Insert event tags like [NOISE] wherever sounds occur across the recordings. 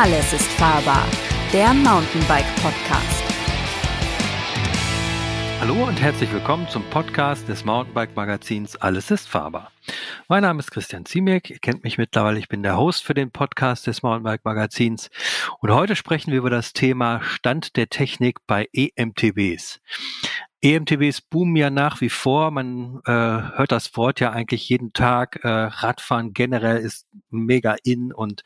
Alles ist fahrbar, der Mountainbike Podcast. Hallo und herzlich willkommen zum Podcast des Mountainbike Magazins Alles ist fahrbar. Mein Name ist Christian Ziemek, ihr kennt mich mittlerweile, ich bin der Host für den Podcast des Mountainbike Magazins und heute sprechen wir über das Thema Stand der Technik bei EMTBs. EMTBs boomen ja nach wie vor. Man äh, hört das Wort ja eigentlich jeden Tag. Äh, Radfahren generell ist mega in und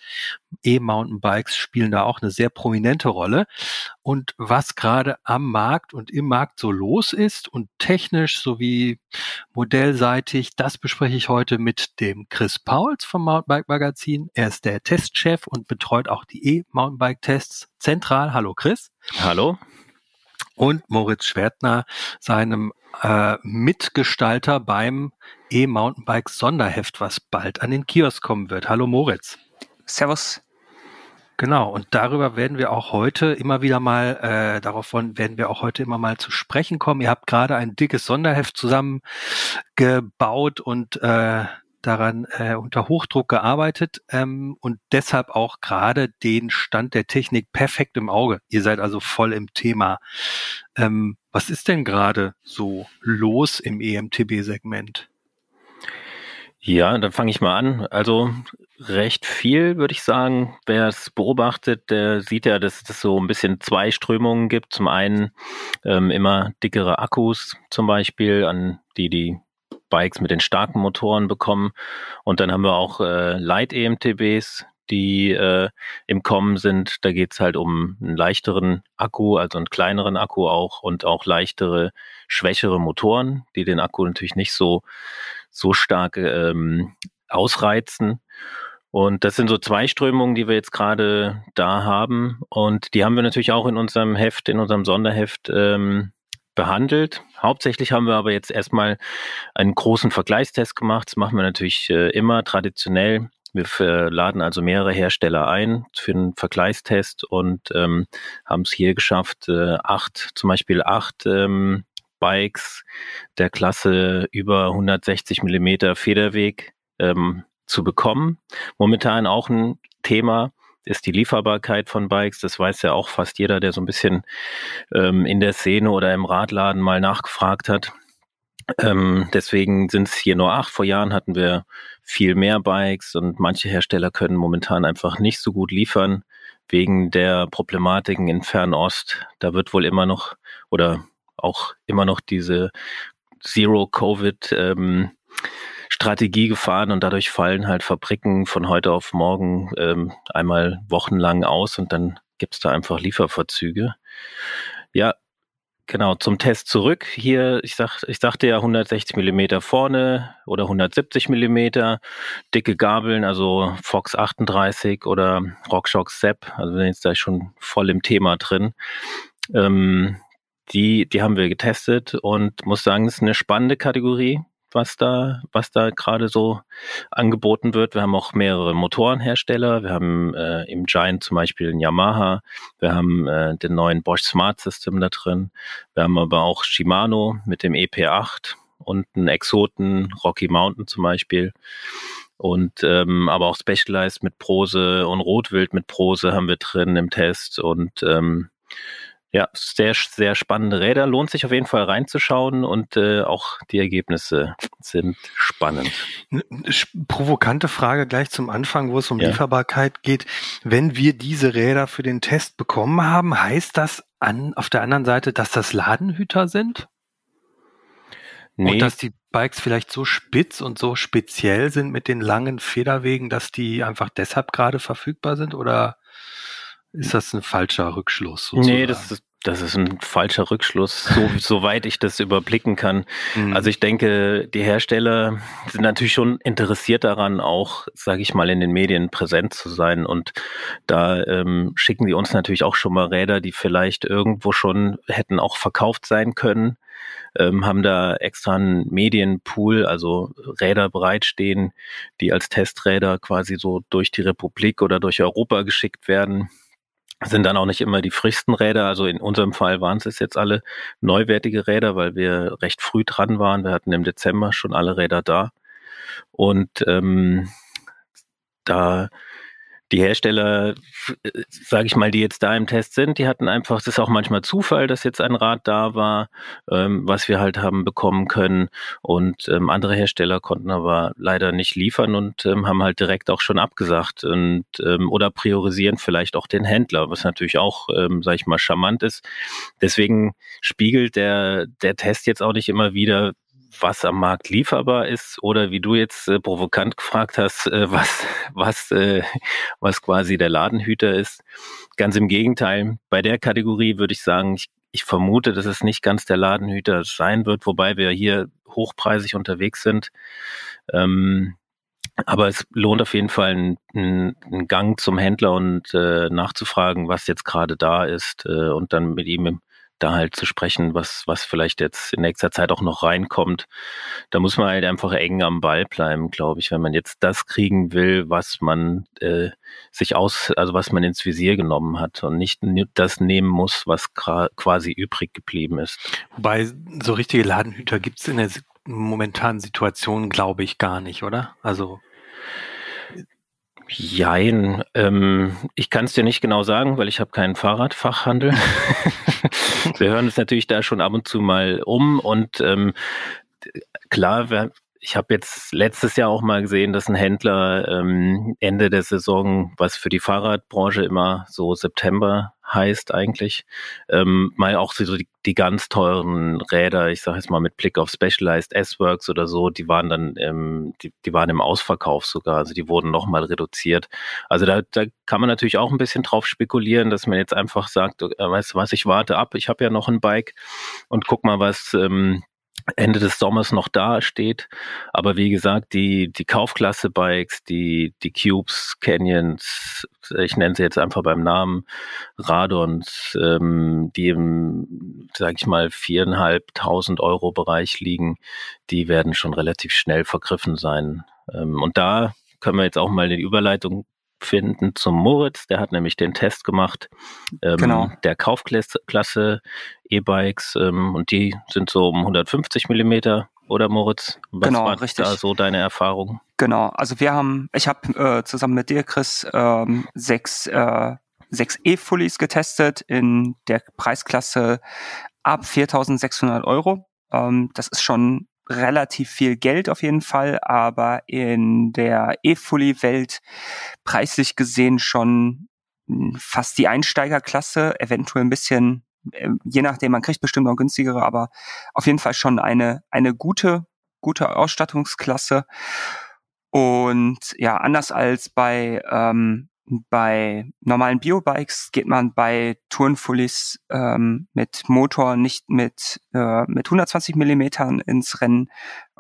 E-Mountainbikes spielen da auch eine sehr prominente Rolle. Und was gerade am Markt und im Markt so los ist und technisch sowie modellseitig, das bespreche ich heute mit dem Chris Pauls vom Mountainbike Magazin. Er ist der Testchef und betreut auch die E-Mountainbike-Tests zentral. Hallo Chris. Hallo und Moritz Schwertner, seinem äh, Mitgestalter beim E-Mountainbike Sonderheft, was bald an den Kiosk kommen wird. Hallo Moritz. Servus. Genau, und darüber werden wir auch heute immer wieder mal, äh, darauf werden wir auch heute immer mal zu sprechen kommen. Ihr habt gerade ein dickes Sonderheft zusammengebaut und äh, daran äh, unter Hochdruck gearbeitet ähm, und deshalb auch gerade den Stand der Technik perfekt im Auge. Ihr seid also voll im Thema. Ähm, was ist denn gerade so los im EMTB-Segment? Ja, dann fange ich mal an. Also recht viel, würde ich sagen. Wer es beobachtet, der sieht ja, dass es so ein bisschen zwei Strömungen gibt. Zum einen ähm, immer dickere Akkus zum Beispiel, an die die Bikes mit den starken Motoren bekommen. Und dann haben wir auch äh, Light-EMTBs, die äh, im Kommen sind. Da geht es halt um einen leichteren Akku, also einen kleineren Akku auch und auch leichtere, schwächere Motoren, die den Akku natürlich nicht so, so stark ähm, ausreizen. Und das sind so zwei Strömungen, die wir jetzt gerade da haben. Und die haben wir natürlich auch in unserem Heft, in unserem Sonderheft ähm, behandelt. Hauptsächlich haben wir aber jetzt erstmal einen großen Vergleichstest gemacht. Das machen wir natürlich äh, immer traditionell. Wir laden also mehrere Hersteller ein für einen Vergleichstest und ähm, haben es hier geschafft, äh, acht, zum Beispiel acht ähm, Bikes der Klasse über 160 Millimeter Federweg ähm, zu bekommen. Momentan auch ein Thema, ist die Lieferbarkeit von Bikes. Das weiß ja auch fast jeder, der so ein bisschen ähm, in der Szene oder im Radladen mal nachgefragt hat. Ähm, deswegen sind es hier nur acht. Vor Jahren hatten wir viel mehr Bikes und manche Hersteller können momentan einfach nicht so gut liefern wegen der Problematiken in Fernost. Da wird wohl immer noch oder auch immer noch diese Zero-Covid ähm, Strategie gefahren und dadurch fallen halt Fabriken von heute auf morgen ähm, einmal wochenlang aus und dann gibt es da einfach Lieferverzüge. Ja, Genau, zum Test zurück. Hier, ich, sag, ich sagte ja 160 Millimeter vorne oder 170 Millimeter, dicke Gabeln, also Fox 38 oder RockShox Sepp, also wir sind jetzt da schon voll im Thema drin. Ähm, die, die haben wir getestet und muss sagen, es ist eine spannende Kategorie was da, was da gerade so angeboten wird. Wir haben auch mehrere Motorenhersteller. Wir haben äh, im Giant zum Beispiel einen Yamaha. Wir haben äh, den neuen Bosch Smart System da drin. Wir haben aber auch Shimano mit dem EP8 und einen Exoten Rocky Mountain zum Beispiel. Und ähm, aber auch Specialized mit Prose und Rotwild mit Prose haben wir drin im Test und ähm, ja, sehr, sehr spannende Räder. Lohnt sich auf jeden Fall reinzuschauen und äh, auch die Ergebnisse sind spannend. Provokante Frage gleich zum Anfang, wo es um ja. Lieferbarkeit geht. Wenn wir diese Räder für den Test bekommen haben, heißt das an, auf der anderen Seite, dass das Ladenhüter sind? Nee. Und dass die Bikes vielleicht so spitz und so speziell sind mit den langen Federwegen, dass die einfach deshalb gerade verfügbar sind? Oder ist das ein falscher Rückschluss? Sozusagen? Nee, das ist, das ist ein falscher Rückschluss, so, [LAUGHS] soweit ich das überblicken kann. Mhm. Also ich denke, die Hersteller sind natürlich schon interessiert daran, auch, sage ich mal, in den Medien präsent zu sein. Und da ähm, schicken die uns natürlich auch schon mal Räder, die vielleicht irgendwo schon hätten auch verkauft sein können. Ähm, haben da extra einen Medienpool, also Räder bereitstehen, die als Testräder quasi so durch die Republik oder durch Europa geschickt werden sind dann auch nicht immer die frischsten Räder. Also in unserem Fall waren es jetzt alle neuwertige Räder, weil wir recht früh dran waren. Wir hatten im Dezember schon alle Räder da. Und ähm, da die Hersteller, sage ich mal, die jetzt da im Test sind, die hatten einfach, es ist auch manchmal Zufall, dass jetzt ein Rad da war, ähm, was wir halt haben bekommen können. Und ähm, andere Hersteller konnten aber leider nicht liefern und ähm, haben halt direkt auch schon abgesagt und ähm, oder priorisieren vielleicht auch den Händler, was natürlich auch, ähm, sage ich mal, charmant ist. Deswegen spiegelt der der Test jetzt auch nicht immer wieder, was am Markt lieferbar ist oder wie du jetzt äh, provokant gefragt hast, äh, [LAUGHS] was, was, äh, was quasi der Ladenhüter ist. Ganz im Gegenteil, bei der Kategorie würde ich sagen, ich, ich vermute, dass es nicht ganz der Ladenhüter sein wird, wobei wir hier hochpreisig unterwegs sind. Ähm, aber es lohnt auf jeden Fall einen, einen Gang zum Händler und äh, nachzufragen, was jetzt gerade da ist äh, und dann mit ihm im, da halt zu sprechen, was, was vielleicht jetzt in nächster Zeit auch noch reinkommt. Da muss man halt einfach eng am Ball bleiben, glaube ich, wenn man jetzt das kriegen will, was man äh, sich aus, also was man ins Visier genommen hat und nicht das nehmen muss, was quasi übrig geblieben ist. Wobei so richtige Ladenhüter gibt es in der momentanen Situation, glaube ich, gar nicht, oder? Also Jein, ähm, ich kann es dir nicht genau sagen, weil ich habe keinen Fahrradfachhandel. [LAUGHS] wir hören es natürlich da schon ab und zu mal um und ähm, klar, wir, ich habe jetzt letztes Jahr auch mal gesehen, dass ein Händler ähm, Ende der Saison, was für die Fahrradbranche immer so September heißt eigentlich, ähm, mal auch so die, die ganz teuren Räder, ich sage jetzt mal mit Blick auf Specialized S-Works oder so, die waren dann, ähm, die, die waren im Ausverkauf sogar, also die wurden nochmal reduziert. Also da, da kann man natürlich auch ein bisschen drauf spekulieren, dass man jetzt einfach sagt, äh, weißt du was, ich warte ab, ich habe ja noch ein Bike und guck mal, was ähm, Ende des Sommers noch da steht. Aber wie gesagt, die, die Kaufklasse-Bikes, die, die Cubes, Canyons, ich nenne sie jetzt einfach beim Namen, Radons, ähm, die im, sag ich mal, viereinhalbtausend Euro Bereich liegen, die werden schon relativ schnell vergriffen sein. Ähm, und da können wir jetzt auch mal die Überleitung finden zum Moritz. Der hat nämlich den Test gemacht ähm, genau. der Kaufklasse E-Bikes ähm, und die sind so um 150 Millimeter oder Moritz? Was genau, war richtig. da so deine Erfahrung? Genau, also wir haben, ich habe äh, zusammen mit dir, Chris, ähm, sechs, äh, sechs E-Fullies getestet in der Preisklasse ab 4.600 Euro. Ähm, das ist schon relativ viel Geld auf jeden Fall, aber in der E-Fully-Welt preislich gesehen schon hm, fast die Einsteigerklasse, eventuell ein bisschen, ähm, je nachdem, man kriegt bestimmt noch günstigere, aber auf jeden Fall schon eine, eine gute, gute Ausstattungsklasse. Und ja, anders als bei ähm, bei normalen Biobikes geht man bei Tourenfullies ähm, mit Motor nicht mit, äh, mit 120 Millimetern ins Rennen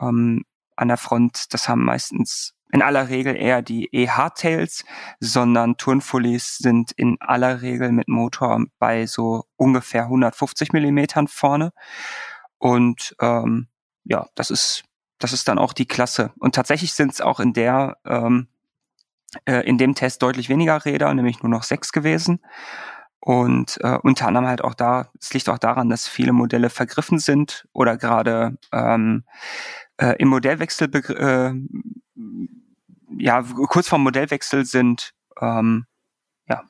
ähm, an der Front. Das haben meistens in aller Regel eher die E-Hardtails, sondern Turnfullies sind in aller Regel mit Motor bei so ungefähr 150 Millimetern vorne. Und ähm, ja, das ist das ist dann auch die Klasse. Und tatsächlich sind es auch in der ähm, äh, in dem Test deutlich weniger Räder, nämlich nur noch sechs gewesen. Und äh, unter anderem halt auch da, es liegt auch daran, dass viele Modelle vergriffen sind oder gerade ähm, äh, im Modellwechsel, äh, ja, kurz vorm Modellwechsel sind. Ähm, ja.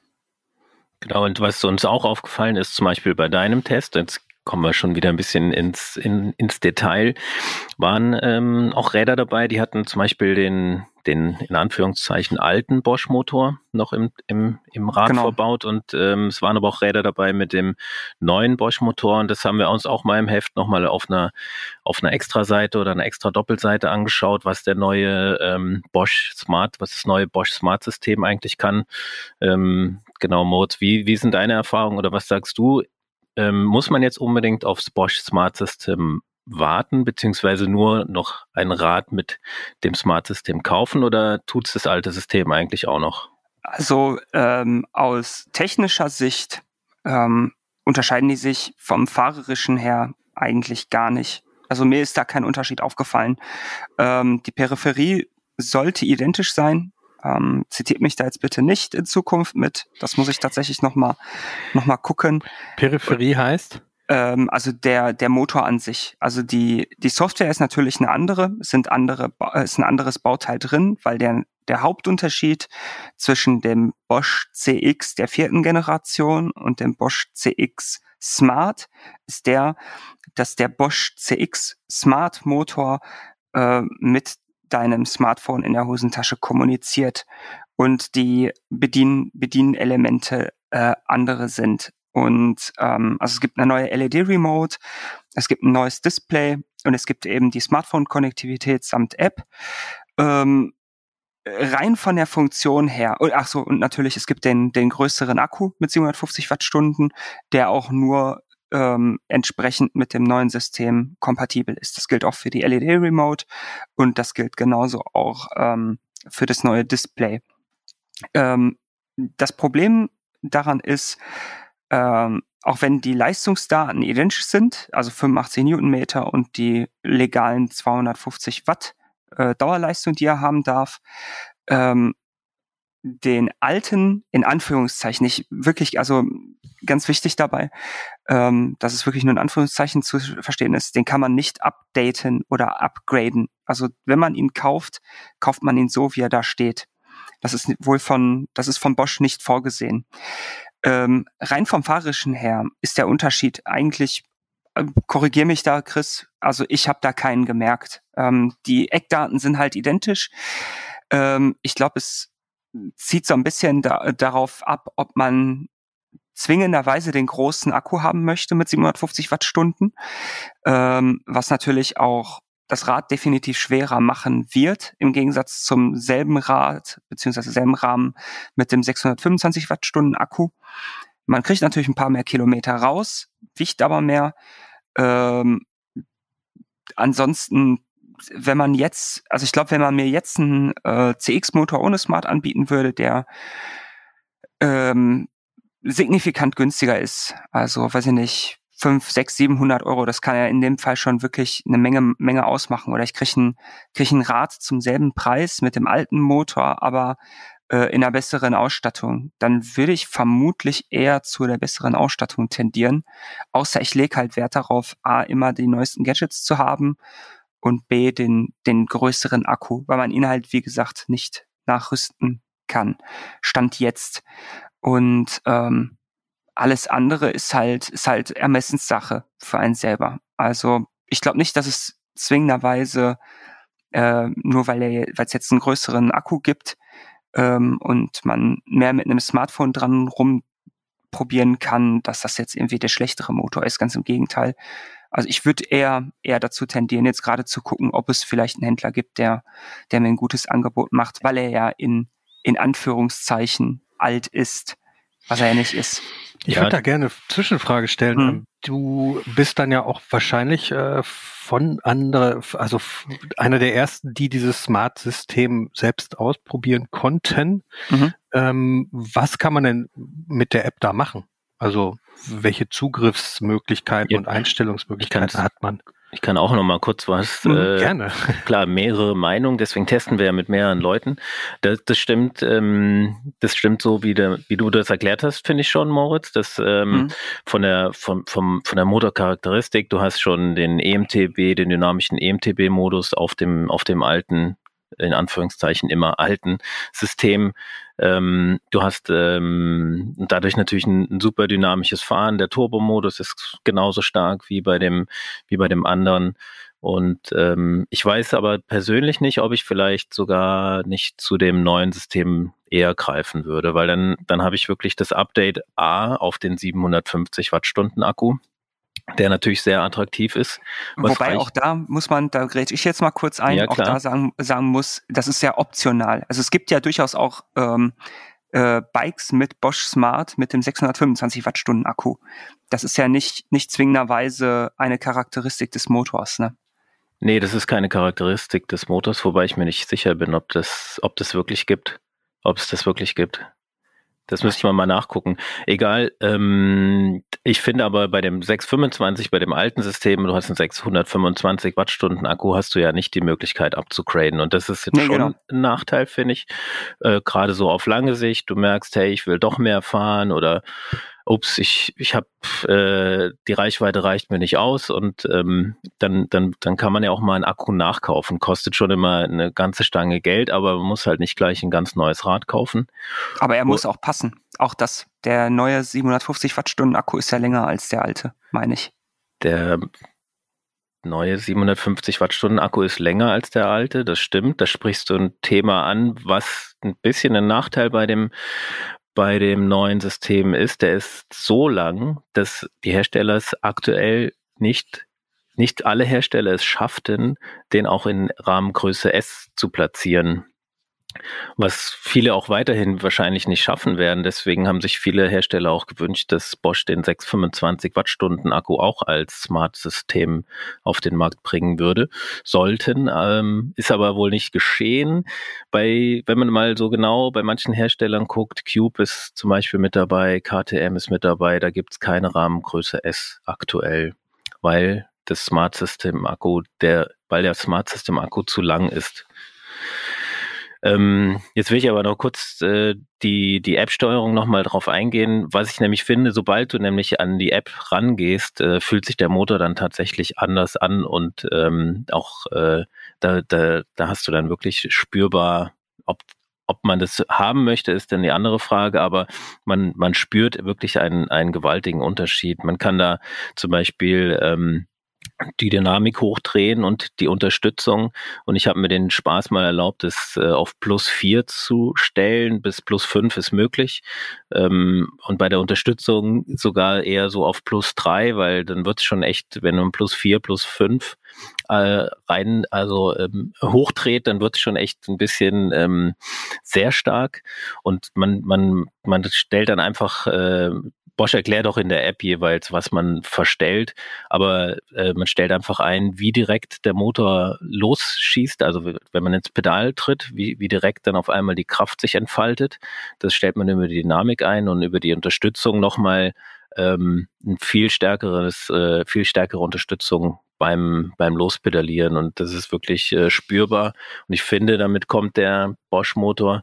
Genau, und was uns auch aufgefallen ist, zum Beispiel bei deinem Test, jetzt kommen wir schon wieder ein bisschen ins, in, ins Detail, waren ähm, auch Räder dabei, die hatten zum Beispiel den, den in Anführungszeichen alten Bosch-Motor noch im, im, im Rad genau. verbaut und ähm, es waren aber auch Räder dabei mit dem neuen Bosch-Motor und das haben wir uns auch mal im Heft nochmal auf einer, auf einer Extra-Seite oder einer extra Doppelseite angeschaut, was der neue ähm, Bosch Smart, was das neue Bosch Smart-System eigentlich kann. Ähm, genau, Moritz, wie, wie sind deine Erfahrungen oder was sagst du? Ähm, muss man jetzt unbedingt aufs Bosch Smart System warten, beziehungsweise nur noch ein Rad mit dem Smart System kaufen oder tut es das alte System eigentlich auch noch? Also ähm, aus technischer Sicht ähm, unterscheiden die sich vom fahrerischen her eigentlich gar nicht. Also mir ist da kein Unterschied aufgefallen. Ähm, die Peripherie sollte identisch sein. Ähm, zitiert mich da jetzt bitte nicht in Zukunft mit. Das muss ich tatsächlich nochmal noch mal gucken. Peripherie heißt? Ähm, also der, der Motor an sich. Also die, die Software ist natürlich eine andere, es sind andere, ist ein anderes Bauteil drin, weil der der Hauptunterschied zwischen dem Bosch CX der vierten Generation und dem Bosch CX Smart ist der, dass der Bosch CX Smart Motor äh, mit deinem Smartphone in der Hosentasche kommuniziert und die Bedien Bedienelemente äh, andere sind. Und ähm, also es gibt eine neue LED-Remote, es gibt ein neues Display und es gibt eben die Smartphone-Konnektivität samt App. Ähm, rein von der Funktion her, und ach so, und natürlich, es gibt den, den größeren Akku mit 750 Wattstunden, der auch nur ähm, entsprechend mit dem neuen System kompatibel ist. Das gilt auch für die LED-Remote und das gilt genauso auch ähm, für das neue Display. Ähm, das Problem daran ist, ähm, auch wenn die Leistungsdaten identisch sind, also 85 Newtonmeter und die legalen 250 Watt äh, Dauerleistung, die er haben darf, ähm, den alten, in Anführungszeichen, nicht wirklich, also ganz wichtig dabei, ähm, dass es wirklich nur in Anführungszeichen zu verstehen ist, den kann man nicht updaten oder upgraden. Also wenn man ihn kauft, kauft man ihn so, wie er da steht. Das ist wohl von, das ist von Bosch nicht vorgesehen. Ähm, rein vom Fahrerischen her ist der Unterschied eigentlich, äh, korrigier mich da, Chris, also ich habe da keinen gemerkt. Ähm, die Eckdaten sind halt identisch. Ähm, ich glaube, es zieht so ein bisschen da, darauf ab, ob man zwingenderweise den großen Akku haben möchte mit 750 Wattstunden, ähm, was natürlich auch das Rad definitiv schwerer machen wird, im Gegensatz zum selben Rad beziehungsweise selben Rahmen mit dem 625 Wattstunden Akku. Man kriegt natürlich ein paar mehr Kilometer raus, wiegt aber mehr. Ähm, ansonsten, wenn man jetzt, also ich glaube, wenn man mir jetzt einen äh, CX-Motor ohne Smart anbieten würde, der ähm, signifikant günstiger ist, also weiß ich nicht, 5, 6, 700 Euro, das kann ja in dem Fall schon wirklich eine Menge, Menge ausmachen. Oder ich kriege ein, krieg ein Rad zum selben Preis mit dem alten Motor, aber äh, in einer besseren Ausstattung. Dann würde ich vermutlich eher zu der besseren Ausstattung tendieren. Außer ich lege halt Wert darauf, A, immer die neuesten Gadgets zu haben und B, den, den größeren Akku, weil man ihn halt, wie gesagt, nicht nachrüsten kann. Stand jetzt. Und ähm, alles andere ist halt, ist halt Ermessenssache für einen selber. Also ich glaube nicht, dass es zwingenderweise, äh, nur weil es jetzt einen größeren Akku gibt ähm, und man mehr mit einem Smartphone dran rumprobieren kann, dass das jetzt irgendwie der schlechtere Motor ist. Ganz im Gegenteil. Also ich würde eher eher dazu tendieren, jetzt gerade zu gucken, ob es vielleicht einen Händler gibt, der der mir ein gutes Angebot macht, weil er ja in in Anführungszeichen alt ist, was er ja nicht ist. Ich ja. würde da gerne Zwischenfrage stellen. Hm. Du bist dann ja auch wahrscheinlich äh, von andere, also einer der ersten, die dieses Smart-System selbst ausprobieren konnten. Mhm. Ähm, was kann man denn mit der App da machen? Also welche Zugriffsmöglichkeiten ja. und Einstellungsmöglichkeiten hat man? Ich kann auch noch mal kurz was. Mhm, äh, gerne. [LAUGHS] Klar, mehrere Meinungen, deswegen testen wir ja mit mehreren Leuten. Das, das stimmt, ähm, das stimmt so, wie, der, wie du das erklärt hast, finde ich schon, Moritz. Das ähm, mhm. von der vom, vom, von der Motorcharakteristik, du hast schon den EMTB, den dynamischen EMTB-Modus auf dem auf dem alten in Anführungszeichen immer alten System. Ähm, du hast ähm, dadurch natürlich ein, ein, super dynamisches Fahren. Der Turbo-Modus ist genauso stark wie bei dem, wie bei dem anderen. Und ähm, ich weiß aber persönlich nicht, ob ich vielleicht sogar nicht zu dem neuen System eher greifen würde, weil dann, dann habe ich wirklich das Update A auf den 750 Wattstunden Akku der natürlich sehr attraktiv ist. Wobei auch da muss man, da grätsch ich jetzt mal kurz ein, ja, auch da sagen, sagen muss, das ist sehr optional. Also es gibt ja durchaus auch ähm, äh, Bikes mit Bosch Smart mit dem 625 Wattstunden Akku. Das ist ja nicht, nicht zwingenderweise eine Charakteristik des Motors, ne? Nee, das ist keine Charakteristik des Motors, wobei ich mir nicht sicher bin, ob das, ob das wirklich gibt. Ob es das wirklich gibt. Das müsste man mal nachgucken. Egal, ähm, ich finde aber bei dem 625, bei dem alten System, du hast einen 625 Wattstunden Akku, hast du ja nicht die Möglichkeit abzugraden. Und das ist jetzt nee, schon genau. ein Nachteil, finde ich. Äh, Gerade so auf lange Sicht, du merkst, hey, ich will doch mehr fahren oder ups, ich, ich habe äh, die Reichweite reicht mir nicht aus und ähm, dann, dann, dann kann man ja auch mal einen Akku nachkaufen. Kostet schon immer eine ganze Stange Geld, aber man muss halt nicht gleich ein ganz neues Rad kaufen. Aber er muss auch passen. Auch das, der neue 750 Wattstunden Akku ist ja länger als der alte, meine ich. Der neue 750 Wattstunden Akku ist länger als der alte, das stimmt. Da sprichst du ein Thema an, was ein bisschen ein Nachteil bei dem bei dem neuen System ist, der ist so lang, dass die Hersteller es aktuell nicht, nicht alle Hersteller es schafften, den auch in Rahmengröße S zu platzieren was viele auch weiterhin wahrscheinlich nicht schaffen werden. Deswegen haben sich viele Hersteller auch gewünscht, dass Bosch den 625 Wattstunden Akku auch als Smart-System auf den Markt bringen würde. Sollten, ähm, ist aber wohl nicht geschehen. Bei, wenn man mal so genau bei manchen Herstellern guckt, Cube ist zum Beispiel mit dabei, KTM ist mit dabei, da gibt es keine Rahmengröße S aktuell, weil das Smart System Akku, der, weil der Smart System Akku zu lang ist. Ähm, jetzt will ich aber noch kurz äh, die, die App-Steuerung nochmal drauf eingehen. Was ich nämlich finde, sobald du nämlich an die App rangehst, äh, fühlt sich der Motor dann tatsächlich anders an und ähm, auch äh, da, da, da hast du dann wirklich spürbar, ob ob man das haben möchte, ist dann die andere Frage, aber man, man spürt wirklich einen, einen gewaltigen Unterschied. Man kann da zum Beispiel ähm, die Dynamik hochdrehen und die Unterstützung. Und ich habe mir den Spaß mal erlaubt, es äh, auf plus vier zu stellen. Bis plus fünf ist möglich. Ähm, und bei der Unterstützung sogar eher so auf plus drei, weil dann wird es schon echt, wenn man plus vier, plus fünf äh, rein, also ähm, hochdreht, dann wird es schon echt ein bisschen ähm, sehr stark. Und man, man, man stellt dann einfach äh, Bosch erklärt auch in der App jeweils, was man verstellt, aber äh, man stellt einfach ein, wie direkt der Motor losschießt, also wenn man ins Pedal tritt, wie, wie direkt dann auf einmal die Kraft sich entfaltet. Das stellt man über die Dynamik ein und über die Unterstützung nochmal ähm, ein viel stärkeres, äh, viel stärkere Unterstützung beim, beim Lospedalieren und das ist wirklich äh, spürbar. Und ich finde, damit kommt der Bosch-Motor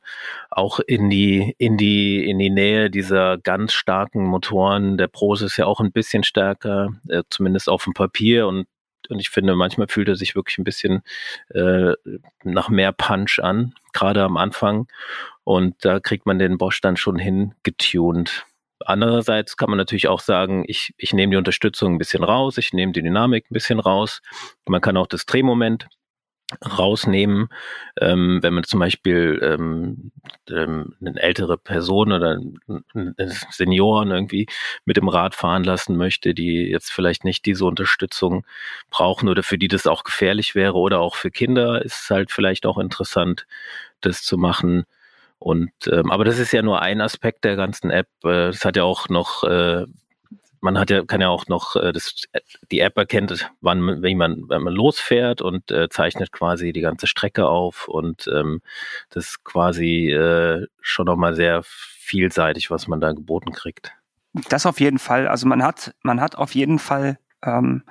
auch in die, in die, in die Nähe dieser ganz starken Motoren. Der Pros ist ja auch ein bisschen stärker, äh, zumindest auf dem Papier und und ich finde, manchmal fühlt er sich wirklich ein bisschen äh, nach mehr Punch an, gerade am Anfang. Und da kriegt man den Bosch dann schon hingetuned. Andererseits kann man natürlich auch sagen, ich, ich nehme die Unterstützung ein bisschen raus, ich nehme die Dynamik ein bisschen raus. Man kann auch das Drehmoment rausnehmen, ähm, wenn man zum Beispiel ähm, ähm, eine ältere Person oder Senioren irgendwie mit dem Rad fahren lassen möchte, die jetzt vielleicht nicht diese Unterstützung brauchen oder für die das auch gefährlich wäre oder auch für Kinder ist es halt vielleicht auch interessant, das zu machen. Und ähm, aber das ist ja nur ein Aspekt der ganzen App. Äh, es hat ja auch noch, äh, man hat ja, kann ja auch noch, äh, das, die App erkennt, wann, wenn man, wenn man losfährt und äh, zeichnet quasi die ganze Strecke auf und ähm, das ist quasi äh, schon nochmal sehr vielseitig, was man da geboten kriegt. Das auf jeden Fall. Also man hat, man hat auf jeden Fall ähm,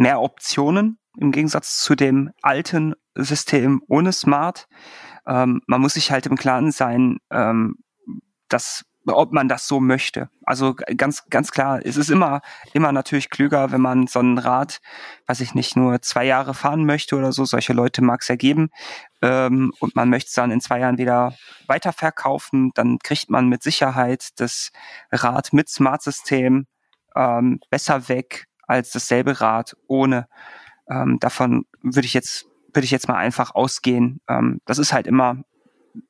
mehr Optionen im Gegensatz zu dem alten System ohne Smart ähm, man muss sich halt im Klaren sein, ähm, dass ob man das so möchte. Also ganz, ganz klar, es ist immer, immer natürlich klüger, wenn man so ein Rad, weiß ich nicht, nur zwei Jahre fahren möchte oder so. Solche Leute mag es ja geben. Ähm, und man möchte es dann in zwei Jahren wieder weiterverkaufen. Dann kriegt man mit Sicherheit das Rad mit Smart-System ähm, besser weg als dasselbe Rad ohne. Ähm, davon würde ich jetzt würde ich jetzt mal einfach ausgehen. Ähm, das ist halt immer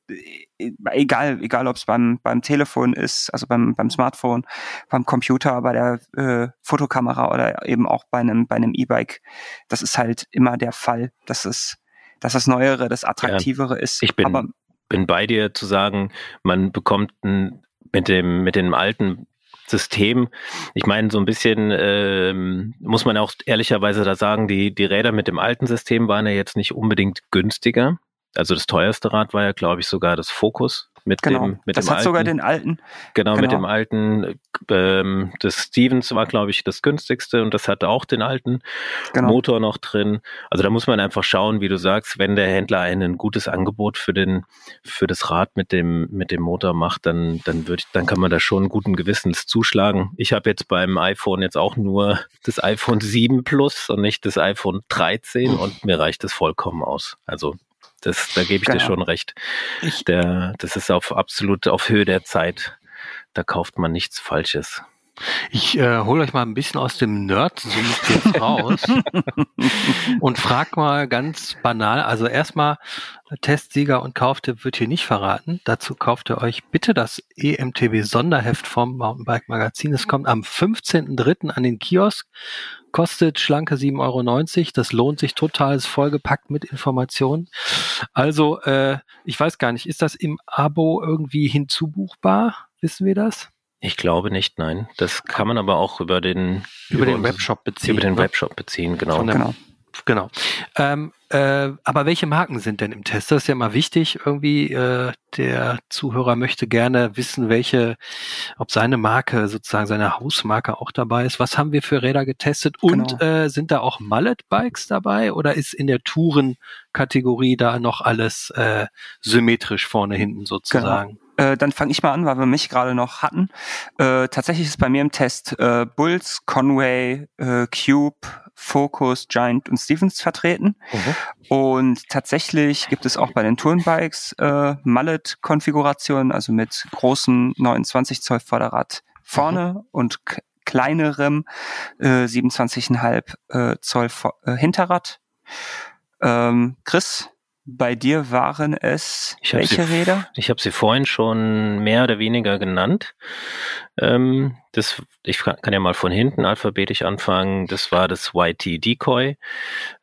äh, egal, egal ob es beim, beim Telefon ist, also beim, beim Smartphone, beim Computer, bei der äh, Fotokamera oder eben auch bei einem, bei einem E-Bike. Das ist halt immer der Fall, dass es, dass das Neuere, das Attraktivere ja, ist. Ich bin, Aber, bin bei dir zu sagen, man bekommt ein, mit dem, mit dem alten System. Ich meine, so ein bisschen ähm, muss man auch ehrlicherweise da sagen, die, die Räder mit dem alten System waren ja jetzt nicht unbedingt günstiger. Also das teuerste Rad war ja, glaube ich, sogar das Focus mit genau. dem mit das dem hat alten. sogar den alten. Genau, mit Genau. dem alten, ähm, das Stevens war, glaube ich, das günstigste und das hatte auch den alten Genau. Motor noch drin. Also da muss man einfach schauen, wie du sagst, wenn der Händler ein, gutes Angebot für den, für das Rad mit dem, mit dem Motor macht, dann, dann würde ich, dann kann man da schon guten Gewissens zuschlagen. Ich habe jetzt beim iPhone jetzt auch nur das iPhone 7 Plus und nicht das iPhone 13 und mir reicht das vollkommen aus. Also das, da gebe ich dir Genau. schon recht. Der, das ist auf absolut auf Höhe der Zeit. Da kauft man nichts Falsches. Ich äh, hole euch mal ein bisschen aus dem Nerd-Sumpf jetzt [LAUGHS] raus und frag mal ganz banal, also erstmal Testsieger und Kauftipp wird hier nicht verraten. Dazu kauft ihr euch bitte das E EMTB Sonderheft vom Mountainbike Magazin. Es kommt am 15.03. an den Kiosk, kostet schlanke 7,90 Euro. Das lohnt sich total, ist vollgepackt mit Informationen. Also, äh, ich weiß gar nicht, ist das im Abo irgendwie hinzubuchbar? Wissen wir das? Ich glaube nicht, nein. Das kann man aber auch über den Über, den uns- Webshop beziehen. über den ne? Webshop beziehen, genau. Von der- Genau. Genau. Ähm, äh, aber welche Marken sind denn im Test? Das ist ja mal wichtig. Irgendwie äh, der Zuhörer möchte gerne wissen, welche, ob seine Marke sozusagen seine Hausmarke auch dabei ist. Was haben wir für Räder getestet? Und Genau. äh, sind da auch Mallet-Bikes dabei oder ist in der Touren-Kategorie da noch alles äh, symmetrisch vorne hinten sozusagen? Äh, dann fange ich mal an, weil wir mich gerade noch hatten. Äh, tatsächlich ist bei mir im Test äh, Bulls, Conway, äh, Cube, Focus, Giant und Stevens vertreten. Und tatsächlich gibt es auch bei den Tourenbikes äh, Mallet-Konfigurationen, also mit großem 29 Zoll Vorderrad vorne und k- kleinerem äh, 27,5 äh, Zoll Hinterrad. Ähm, Chris, bei dir waren es Ich welche sie- Räder? Ich habe sie vorhin schon mehr oder weniger genannt. Ähm, das, ich kann kann ja mal von hinten alphabetisch anfangen. Das war das YT Decoy.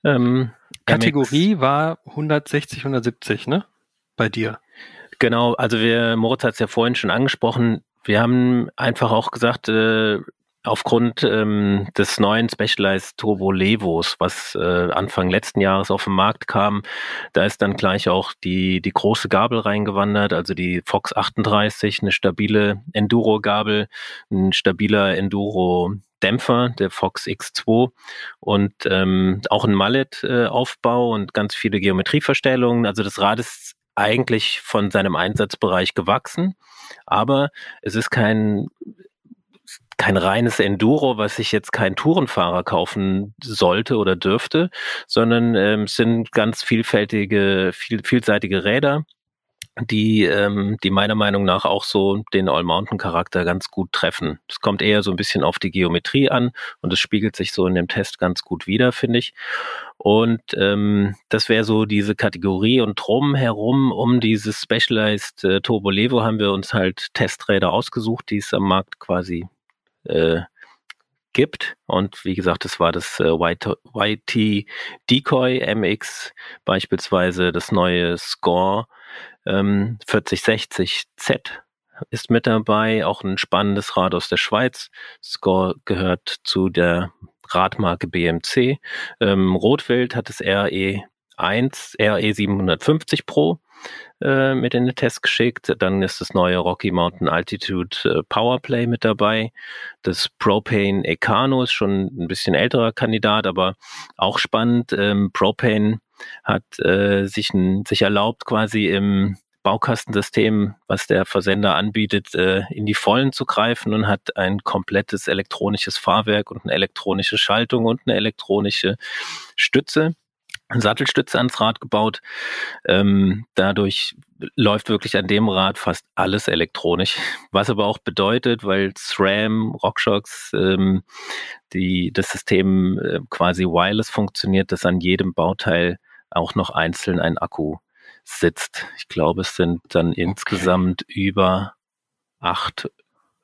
Ähm, Kategorie war 160, 170, ne? Bei dir. Genau, also wir, Moritz hat es ja vorhin schon angesprochen, wir haben einfach auch gesagt, äh, aufgrund ähm, des neuen Specialized Turbo Levos, was äh, Anfang letzten Jahres auf den Markt kam, da ist dann gleich auch die, die große Gabel reingewandert, also die Fox 38, eine stabile Enduro-Gabel, ein stabiler Enduro-Dämpfer, der Fox X2 und ähm, auch ein Mallet-Aufbau und ganz viele Geometrieverstellungen. Also das Rad ist eigentlich von seinem Einsatzbereich gewachsen, aber es ist kein kein reines Enduro, was sich jetzt kein Tourenfahrer kaufen sollte oder dürfte, sondern ähm, es sind ganz vielfältige, viel, vielseitige Räder, die, ähm, die meiner Meinung nach auch so den All-Mountain-Charakter ganz gut treffen. Es kommt eher so ein bisschen auf die Geometrie an und es spiegelt sich so in dem Test ganz gut wider, finde ich. Und ähm, das wäre so diese Kategorie und drumherum um dieses Specialized äh, Turbo Levo haben wir uns halt Testräder ausgesucht, die es am Markt quasi äh, gibt. Und wie gesagt, das war das äh, YT, Decoy MX, beispielsweise das neue Score ähm, 4060Z ist mit dabei, auch ein spannendes Rad aus der Schweiz. Score gehört zu der Radmarke BMC. Ähm, Rotwild hat das RE1, RE 750 Pro äh, mit in den Test geschickt. Dann ist das neue Rocky Mountain Altitude äh, Powerplay mit dabei. Das Propane Ecano ist schon ein bisschen älterer Kandidat, aber auch spannend. Ähm, Propane hat äh, sich, ein, sich erlaubt, quasi im Baukastensystem, was der Versender anbietet, äh, in die Vollen zu greifen und hat ein komplettes elektronisches Fahrwerk und eine elektronische Schaltung und eine elektronische Stütze. Sattelstütze ans Rad gebaut. Ähm, dadurch läuft wirklich an dem Rad fast alles elektronisch. [LAUGHS] Was aber auch bedeutet, weil SRAM, RockShox, ähm, die, das System äh, quasi wireless funktioniert, dass an jedem Bauteil auch noch einzeln ein Akku sitzt. Ich glaube, es sind dann insgesamt über acht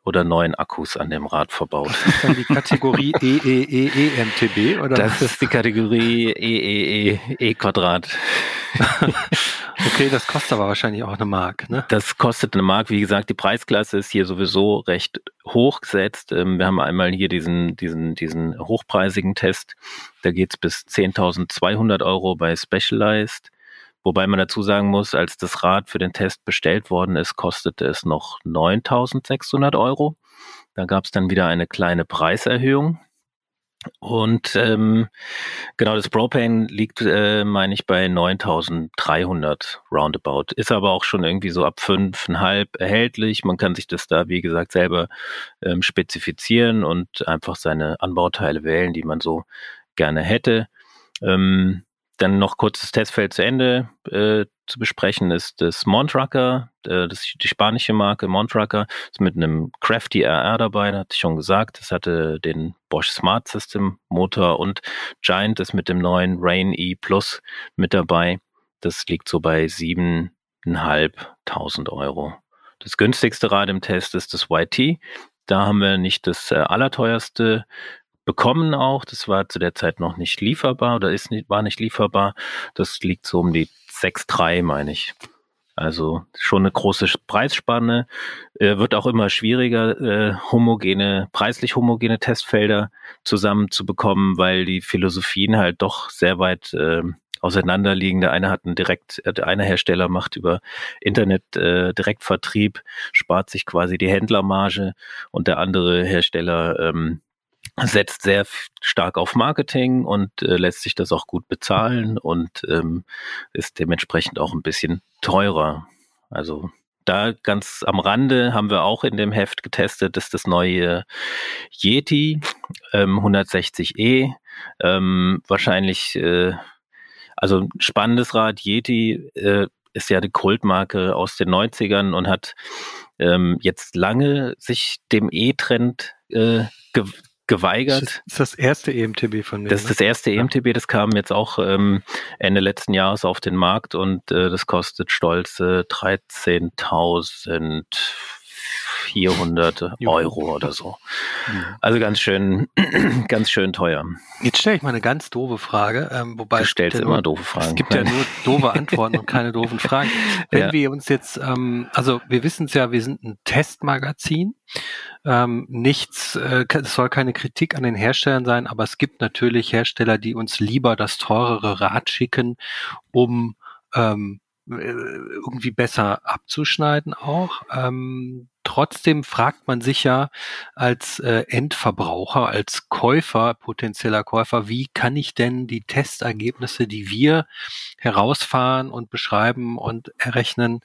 oder neun Akkus an dem Rad verbaut. Das ist dann die Kategorie E EEEEMTB oder? Das ist die Kategorie EEE E Quadrat. [LAUGHS] okay, das kostet aber wahrscheinlich auch eine Mark, ne? Das kostet eine Mark. Wie gesagt, die Preisklasse ist hier sowieso recht hoch gesetzt. Ähm, Wir haben einmal hier diesen, diesen, diesen hochpreisigen Test. Da geht's bis 10.200 Euro bei Specialized. Wobei man dazu sagen muss, als das Rad für den Test bestellt worden ist, kostete es noch 9.600 Euro. Da gab es dann wieder eine kleine Preiserhöhung. Und ähm, genau, das Propane liegt, äh, meine ich, bei 9300 roundabout. Ist aber auch schon irgendwie so ab 5,5 erhältlich. Man kann sich das da, wie gesagt, selber ähm, spezifizieren und einfach seine Anbauteile wählen, die man so gerne hätte. Ähm, dann noch kurz das Testfeld zu Ende äh, zu besprechen ist das Montrucker, äh, das die spanische Marke Montrucker, ist mit einem Crafty RR dabei, da hatte ich schon gesagt, das hatte den Bosch Smart System Motor und Giant ist mit dem neuen Rain E Plus mit dabei. Das liegt so bei 7.500 Euro. Das günstigste Rad im Test ist das YT. Da haben wir nicht das äh, allerteuerste bekommen auch. Das war zu der Zeit noch nicht lieferbar oder ist nicht, war nicht lieferbar. Das liegt so um die 6,3, meine ich. Also schon eine große Preisspanne. Äh, wird auch immer schwieriger, äh, homogene, preislich homogene Testfelder zusammenzubekommen, weil die Philosophien halt doch sehr weit äh, auseinanderliegen. Der eine hat einen direkt, äh, der eine Hersteller macht über Internet äh, Direktvertrieb, spart sich quasi die Händlermarge und der andere Hersteller ähm, setzt sehr stark auf Marketing und äh, lässt sich das auch gut bezahlen und ähm, ist dementsprechend auch ein bisschen teurer. Also da ganz am Rande haben wir auch in dem Heft getestet, ist das neue Yeti ähm, 160e. Ähm, wahrscheinlich, äh, also spannendes Rad. Yeti äh, ist ja die Kultmarke aus den 90ern und hat ähm, jetzt lange sich dem E-Trend äh, geweigert. Das ist das erste EMTB von mir. Das ist das erste ja. EMTB, das kam jetzt auch ähm, Ende letzten Jahres auf den Markt und äh, das kostet stolze 13.000 400 Euro oder so. Also ganz schön, [CLEARS THROAT] ganz schön teuer. Jetzt stelle ich mal eine ganz doofe Frage, ähm, wobei du stellst immer nur, doofe Fragen. Es gibt ja nur doofe [LAUGHS] Antworten und keine doofen Fragen. Wenn ja. wir uns jetzt, ähm, also wir wissen es ja, wir sind ein Testmagazin. Ähm, nichts, äh, es soll keine Kritik an den Herstellern sein, aber es gibt natürlich Hersteller, die uns lieber das teurere Rad schicken, um ähm, äh, irgendwie besser abzuschneiden auch. Ähm, trotzdem fragt man sich ja als äh, Endverbraucher, als Käufer, potenzieller Käufer, wie kann ich denn die Testergebnisse, die wir herausfahren und beschreiben und errechnen,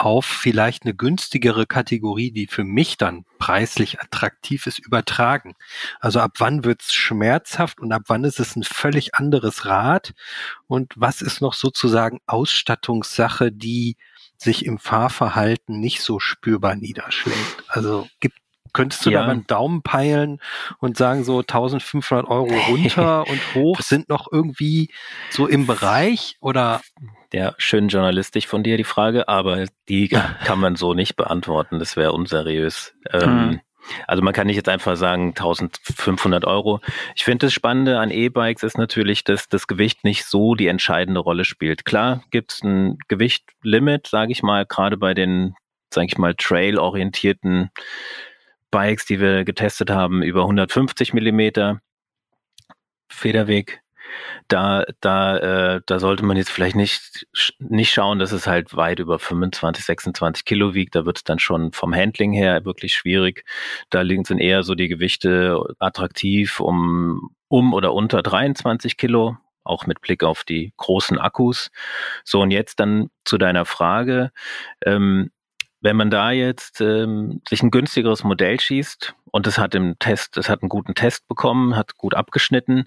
auf vielleicht eine günstigere Kategorie, die für mich dann preislich attraktiv ist, übertragen. Also ab wann wird's schmerzhaft und ab wann ist es ein völlig anderes Rad und was ist noch sozusagen Ausstattungssache, die sich im Fahrverhalten nicht so spürbar niederschlägt. Also gibt Könntest du ja. da mal einen Daumen peilen und sagen, so 1500 Euro runter [LAUGHS] und hoch sind noch irgendwie so im Bereich oder? Ja, schön journalistisch von dir die Frage, aber die [LAUGHS] kann man so nicht beantworten. Das wäre unseriös. Ähm, hm. Also man kann nicht jetzt einfach sagen 1500 Euro. Ich finde das Spannende an E-Bikes ist natürlich, dass das Gewicht nicht so die entscheidende Rolle spielt. Klar gibt es ein Gewichtlimit, sage ich mal, gerade bei den, sage ich mal, trail-orientierten Bikes, die wir getestet haben, über 150 Millimeter Federweg. Da, da, äh, da sollte man jetzt vielleicht nicht, nicht schauen, dass es halt weit über 25, 26 Kilo wiegt. Da wird es dann schon vom Handling her wirklich schwierig. Da liegen sind eher so die Gewichte attraktiv um, um oder unter 23 Kilo auch mit Blick auf die großen Akkus. So, und jetzt dann zu deiner Frage. Ähm, wenn man da jetzt ähm, sich ein günstigeres Modell schießt und es hat im Test, es hat einen guten Test bekommen, hat gut abgeschnitten,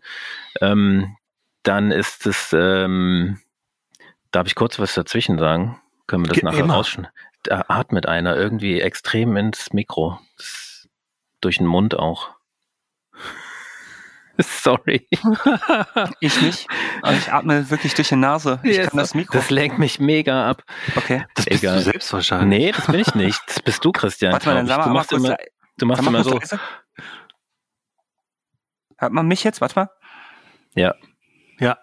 ähm, dann ist es, ähm, darf ich kurz was dazwischen sagen? Können wir das Ge nachher rausschneiden? Da atmet einer irgendwie extrem ins Mikro. durch den Mund auch. [LAUGHS] Sorry. ich nicht. Aber ich atme wirklich durch die Nase. Ich yes, kann das Mikro. Das lenkt mich mega ab. Okay. Das bist Egal. du selbst wahrscheinlich. Nee, das bin ich nicht. Das bist du, Christian. Warte mal, dann sag mal, du machst immer, du machst immer so. Leise. Hört man mich jetzt? Warte mal. Ja. Ja.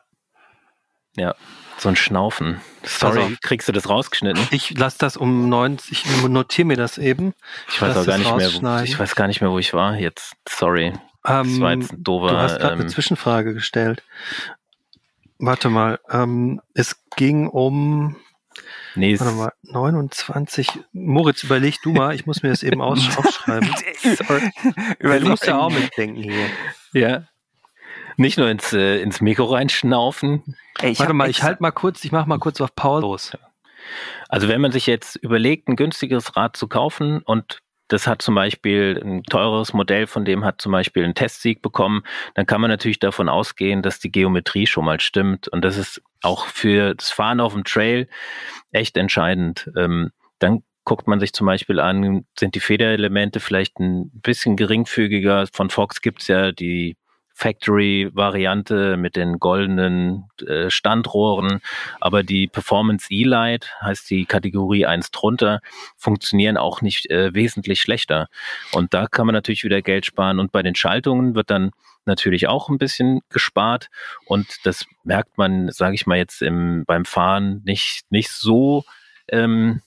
Ja. So ein Schnaufen. Sorry, also, kriegst du das rausgeschnitten? Ich lasse das um 90, ich notiere mir das eben. Ich weiß auch gar nicht mehr, wo, ich weiß gar nicht mehr, wo ich war jetzt. Sorry. Ähm, das war jetzt ein doofer, du hast gerade ähm, eine Zwischenfrage gestellt. Warte mal, ähm, es ging um Nee, warte mal, 29. Moritz, überleg du mal, ich muss mir das eben [LAUGHS] aufschreiben. [LAUGHS] Sorry. du musst ja auch mitdenken hier. Ja. Nicht nur ins, äh, ins Mikro reinschnaufen. Ey, ich Warte mal, ich halte mal kurz, ich mache mal kurz auf Pause. Also wenn man sich jetzt überlegt, ein günstigeres Rad zu kaufen und das hat zum Beispiel ein teures Modell, von dem hat zum Beispiel einen Testsieg bekommen, dann kann man natürlich davon ausgehen, dass die Geometrie schon mal stimmt. Und das ist auch für das Fahren auf dem Trail echt entscheidend. Ähm, dann guckt man sich zum Beispiel an, sind die Federelemente vielleicht ein bisschen geringfügiger. Von Fox gibt's ja die Factory-Variante mit den goldenen äh, Standrohren, aber die Performance E-Light, heißt die Kategorie 1 drunter, funktionieren auch nicht äh, wesentlich schlechter. Und da kann man natürlich wieder Geld sparen. Und bei den Schaltungen wird dann natürlich auch ein bisschen gespart. Und das merkt man, sage ich mal jetzt im, beim Fahren nicht, nicht so ähm,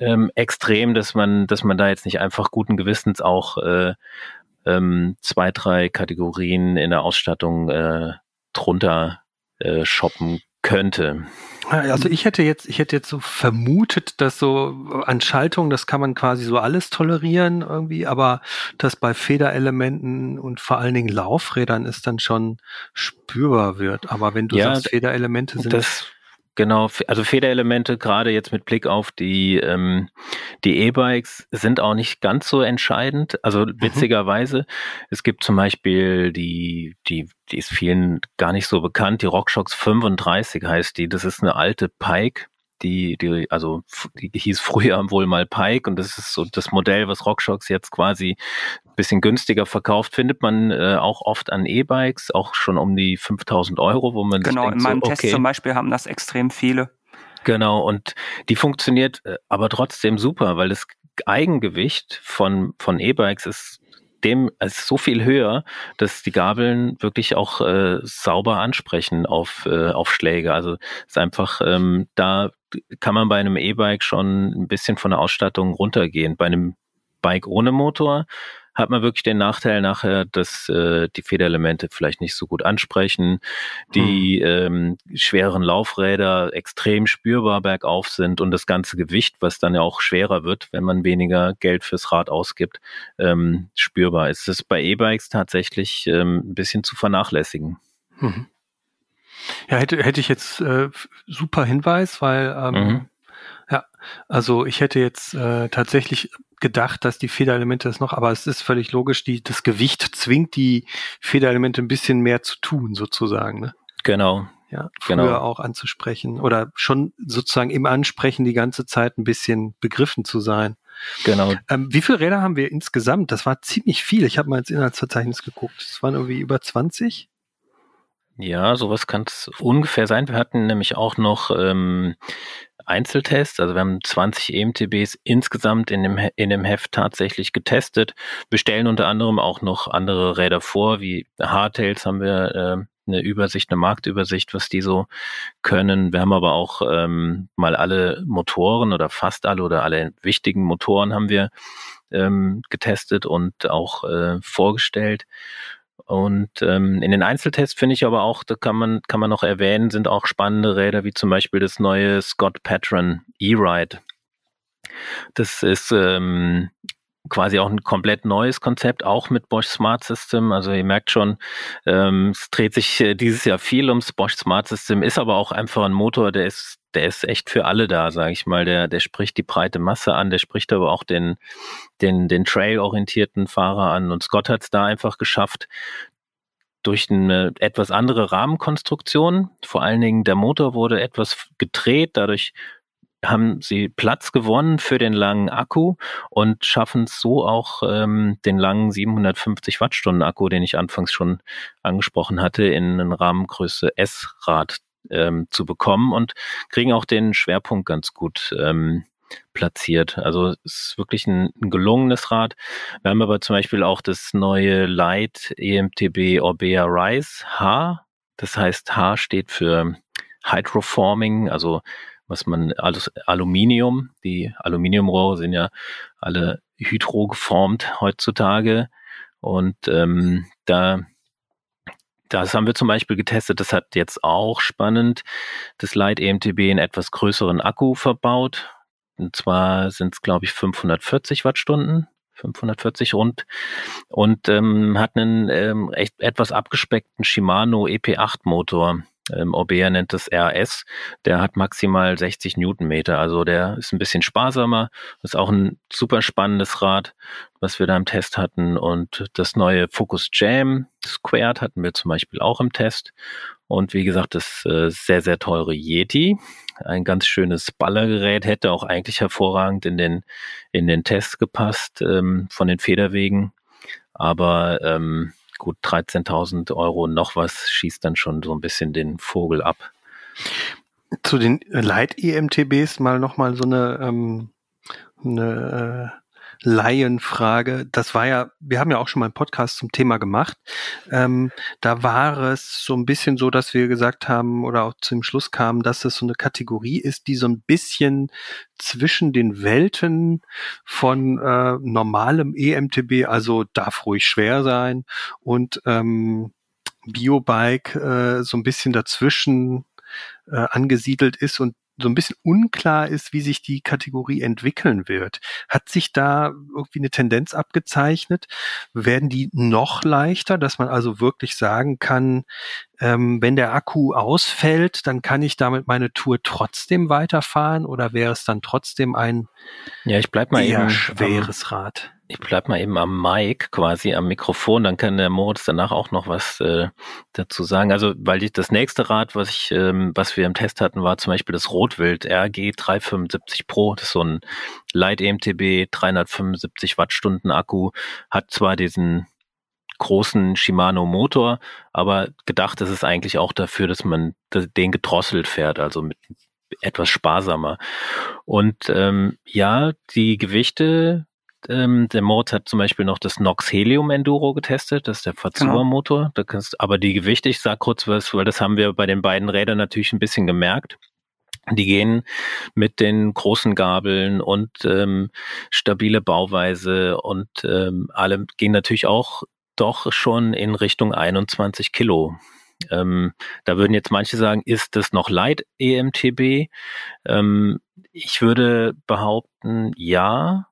ähm, extrem, dass man, dass man da jetzt nicht einfach guten Gewissens auch äh, ähm, zwei, drei Kategorien in der Ausstattung äh, drunter äh, shoppen könnte. Also ich hätte jetzt, ich hätte jetzt so vermutet, dass so an Schaltung, das kann man quasi so alles tolerieren irgendwie, aber dass bei Federelementen und vor allen Dingen Laufrädern es dann schon spürbar wird. Aber wenn du Ja, sagst, Federelemente sind Das genau, also Federelemente gerade jetzt mit Blick auf die ähm, die E-Bikes sind auch nicht ganz so entscheidend. Also witzigerweise, es gibt zum Beispiel die die die ist vielen gar nicht so bekannt. Die RockShox 35 heißt die. Das ist eine alte Pike. Die, die, also die hieß früher [LAUGHS] wohl mal Pike und das ist so das Modell, was RockShox jetzt quasi ein bisschen günstiger verkauft, findet man äh, auch oft an E-Bikes, auch schon um die 5000 Euro, wo man sich Genau, denkt, in meinem so, Test okay. zum Beispiel haben das extrem viele. Genau, und die funktioniert äh, aber trotzdem super, weil das Eigengewicht von, von E-Bikes ist dem ist so viel höher, dass die Gabeln wirklich auch äh, sauber ansprechen auf, äh, auf Schläge. Also ist einfach, ähm, da kann man bei einem E-Bike schon ein bisschen von der Ausstattung runtergehen. Bei einem Bike ohne Motor hat man wirklich den Nachteil nachher, dass äh, die Federelemente vielleicht nicht so gut ansprechen, die ähm, schweren Laufräder extrem spürbar bergauf sind und das ganze Gewicht, was dann ja auch schwerer wird, wenn man weniger Geld fürs Rad ausgibt, ähm, spürbar ist. Das ist bei E-Bikes tatsächlich ähm, ein bisschen zu vernachlässigen. Mhm. Ja, hätte, hätte ich jetzt äh, super Hinweis, weil ähm, Mhm. ja, also ich hätte jetzt äh, tatsächlich gedacht, dass die Federelemente das noch, aber es ist völlig logisch, die, das Gewicht zwingt die Federelemente ein bisschen mehr zu tun, sozusagen, ne? Genau. Ja, früher Genau. auch anzusprechen oder schon sozusagen im Ansprechen die ganze Zeit ein bisschen begriffen zu sein. Genau. Ähm, wie viele Räder haben wir insgesamt? Das war ziemlich viel. Ich habe mal ins Inhaltsverzeichnis geguckt. Es waren irgendwie über 20. Ja, sowas kann es ungefähr sein. Wir hatten nämlich auch noch ähm, Einzeltests, also wir haben 20 EMTBs insgesamt in dem, in dem Heft tatsächlich getestet. Wir stellen unter anderem auch noch andere Räder vor, wie Hardtails haben wir äh, eine Übersicht, eine Marktübersicht, was die so können. Wir haben aber auch ähm, mal alle Motoren oder fast alle oder alle wichtigen Motoren haben wir ähm, getestet und auch äh, vorgestellt. Und ähm, in den Einzeltests finde ich aber auch, da kann man, kann man noch erwähnen, sind auch spannende Räder, wie zum Beispiel das neue Scott Patron E-Ride. Das ist ähm, quasi auch ein komplett neues Konzept, auch mit Bosch Smart System. Also ihr merkt schon, ähm, es dreht sich äh, dieses Jahr viel ums Bosch Smart System, ist aber auch einfach ein Motor, der ist, der ist echt für alle da, sage ich mal. Der, der spricht die breite Masse an, der spricht aber auch den, den, den trail-orientierten Fahrer an. Und Scott hat es da einfach geschafft, durch eine etwas andere Rahmenkonstruktion, vor allen Dingen der Motor wurde etwas gedreht, dadurch haben sie Platz gewonnen für den langen Akku und schaffen es so auch ähm, den langen 750 Wattstunden Akku, den ich anfangs schon angesprochen hatte, in einen Rahmengröße S-Rad ähm, zu bekommen und kriegen auch den Schwerpunkt ganz gut ähm, platziert. Also es ist wirklich ein, ein gelungenes Rad. Wir haben aber zum Beispiel auch das neue Light EMTB Orbea Rise H. Das heißt, H steht für Hydroforming, also was man alles Aluminium, die Aluminiumrohre sind ja alle hydro geformt heutzutage und ähm, da das haben wir zum Beispiel getestet. Das hat jetzt auch spannend das Light EMTB in etwas größeren Akku verbaut. Und zwar sind es, glaube ich, 540 Wattstunden. 540 rund und ähm, hat einen ähm, echt etwas abgespeckten Shimano EP8 Motor ähm, Orbea nennt das RS, der hat maximal 60 Newtonmeter, also der ist ein bisschen sparsamer, ist auch ein super spannendes Rad, was wir da im Test hatten. Und das neue Focus Jam Squared hatten wir zum Beispiel auch im Test. Und wie gesagt, das äh, sehr, sehr teure Yeti, ein ganz schönes Ballergerät, hätte auch eigentlich hervorragend in den, in den Test gepasst ähm, von den Federwegen, aber ähm, gut 13.000 Euro noch was schießt dann schon so ein bisschen den Vogel ab. Zu den Leit-EMTBs mal nochmal so eine, ähm, eine äh, Laienfrage. Das war ja, wir haben ja auch schon mal einen Podcast zum Thema gemacht. Ähm, da war es so ein bisschen so, dass wir gesagt haben oder auch zum Schluss kamen, dass es so eine Kategorie ist, die so ein bisschen zwischen den Welten von äh, normalem EMTB, also darf ruhig schwer sein, und ähm, Biobike äh, so ein bisschen dazwischen äh, angesiedelt ist und so ein bisschen unklar ist, wie sich die Kategorie entwickeln wird. Hat sich da irgendwie eine Tendenz abgezeichnet? Werden die noch leichter, dass man also wirklich sagen kann, ähm, wenn der Akku ausfällt, dann kann ich damit meine Tour trotzdem weiterfahren oder wäre es dann trotzdem ein ja, ich bleib mal eher eben schweres Rad? Ich bleib mal eben am Mic, quasi am Mikrofon, dann kann der Moritz danach auch noch was äh, dazu sagen. Also, weil ich, das nächste Rad, was ich, ähm, was wir im Test hatten, war zum Beispiel das Rotwild RG 375 Pro. Das ist so ein Light EMTB 375 Wattstunden Akku, hat zwar diesen großen Shimano Motor, aber gedacht ist es eigentlich auch dafür, dass man den gedrosselt fährt, also mit etwas sparsamer. Und ähm, ja, die Gewichte ähm, der Moritz hat zum Beispiel noch das Nox Helium Enduro getestet, das ist der Fazua-Motor. Da kannst, aber die Gewichte, ich sag kurz was, weil das haben wir bei den beiden Rädern natürlich ein bisschen gemerkt. Die gehen mit den großen Gabeln und ähm, stabile Bauweise und ähm, alle gehen natürlich auch doch schon in Richtung 21 Kilo. Ähm, da würden jetzt manche sagen, ist das noch Light EMTB? Ähm, ich würde behaupten, ja,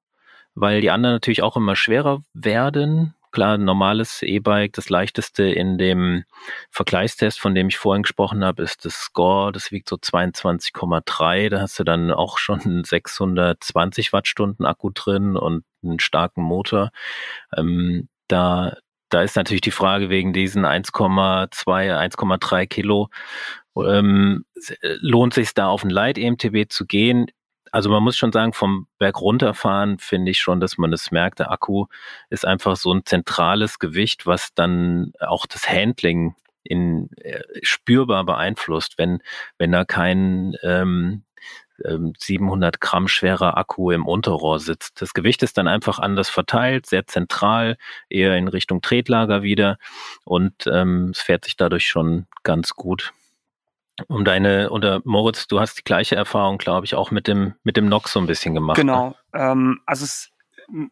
weil die anderen natürlich auch immer schwerer werden. Klar, normales E-Bike, das leichteste in dem Vergleichstest, von dem ich vorhin gesprochen habe, ist das Score, das wiegt so 22,3. Da hast du dann auch schon 620 Wattstunden Akku drin und einen starken Motor. Ähm, da, da ist natürlich die Frage wegen diesen 1,2, 1,3 Kilo, ähm, lohnt sich da auf ein Light EMTB zu gehen? also man muss schon sagen, vom Berg runterfahren finde ich schon, dass man das merkt. Der Akku ist einfach so ein zentrales Gewicht, was dann auch das Handling in, äh, spürbar beeinflusst, wenn, wenn da kein ähm, 700 ähm, Gramm schwerer Akku im Unterrohr sitzt. Das Gewicht ist dann einfach anders verteilt, sehr zentral, eher in Richtung Tretlager wieder und ähm, es fährt sich dadurch schon ganz gut. Um deine, oder Moritz, du hast die gleiche Erfahrung, glaube ich, auch mit dem, mit dem Nox so ein bisschen gemacht. Genau. Ne? Ähm, also es,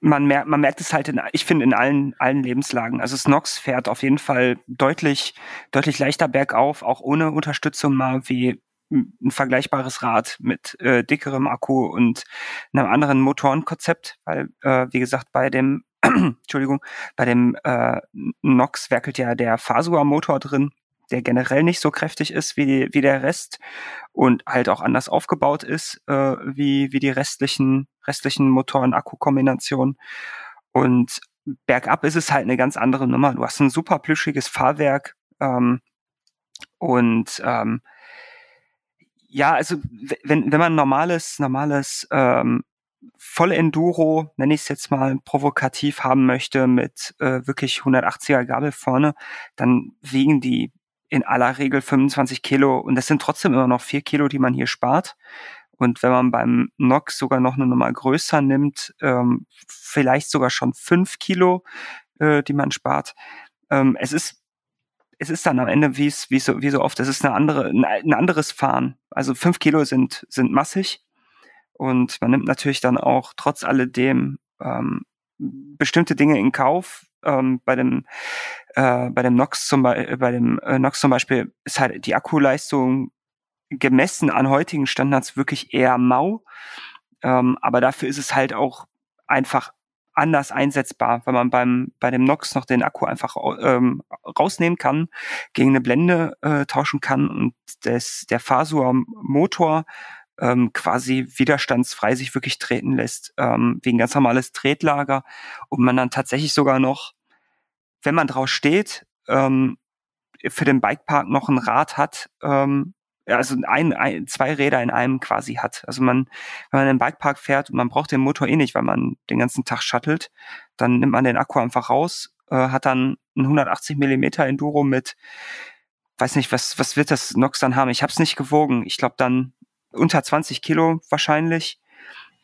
man merkt, man merkt es halt in, ich finde, in allen, allen Lebenslagen. Also das Nox fährt auf jeden Fall deutlich, deutlich leichter bergauf, auch ohne Unterstützung mal wie ein vergleichbares Rad mit äh, dickerem Akku und einem anderen Motorenkonzept, weil, äh, wie gesagt, bei dem, [CLEARS THROAT] Entschuldigung, bei dem äh, Nox werkelt ja der Fasua-Motor drin der generell nicht so kräftig ist wie, wie der Rest und halt auch anders aufgebaut ist äh, wie, wie die restlichen, restlichen Motoren-Akku-Kombinationen. Und bergab ist es halt eine ganz andere Nummer. Du hast ein super plüschiges Fahrwerk ähm, und ähm, ja, also wenn, wenn man normales, normales ähm, volle Enduro, nenne ich es jetzt mal provokativ haben möchte, mit äh, wirklich 180er Gabel vorne, dann wiegen die in aller Regel 25 Kilo und das sind trotzdem immer noch vier Kilo, die man hier spart. Und wenn man beim Nox sogar noch eine Nummer größer nimmt, ähm, vielleicht sogar schon fünf Kilo, äh, die man spart. Ähm, es ist es ist dann am Ende, wie es wie so wie so oft, es ist eine andere ein, anderes Fahren. Also fünf Kilo sind sind massig und man nimmt natürlich dann auch trotz alledem ähm, bestimmte Dinge in Kauf, Ähm, bei dem äh, bei dem Nox zum Beispiel, bei dem äh, Nox zum Beispiel ist halt die Akkuleistung gemessen an heutigen Standards wirklich eher mau. Ähm, aber dafür ist es halt auch einfach anders einsetzbar, weil man beim bei dem Nox noch den Akku einfach ähm, rausnehmen kann, gegen eine Blende äh, tauschen kann und das, der Fasur Motor ähm, quasi widerstandsfrei sich wirklich treten lässt, ähm, wegen ganz normales Tretlager. Und man dann tatsächlich sogar noch, wenn man drauf steht, ähm, für den Bikepark noch ein Rad hat, ähm, also ein, ein, zwei Räder in einem quasi hat. Also man, wenn man in den Bikepark fährt und man braucht den Motor eh nicht, weil man den ganzen Tag shuttelt, dann nimmt man den Akku einfach raus, äh, hat dann ein 180 Millimeter Enduro mit, weiß nicht, was, was wird das Nox dann haben? Ich habe es nicht gewogen. Ich glaube dann unter 20 Kilo wahrscheinlich.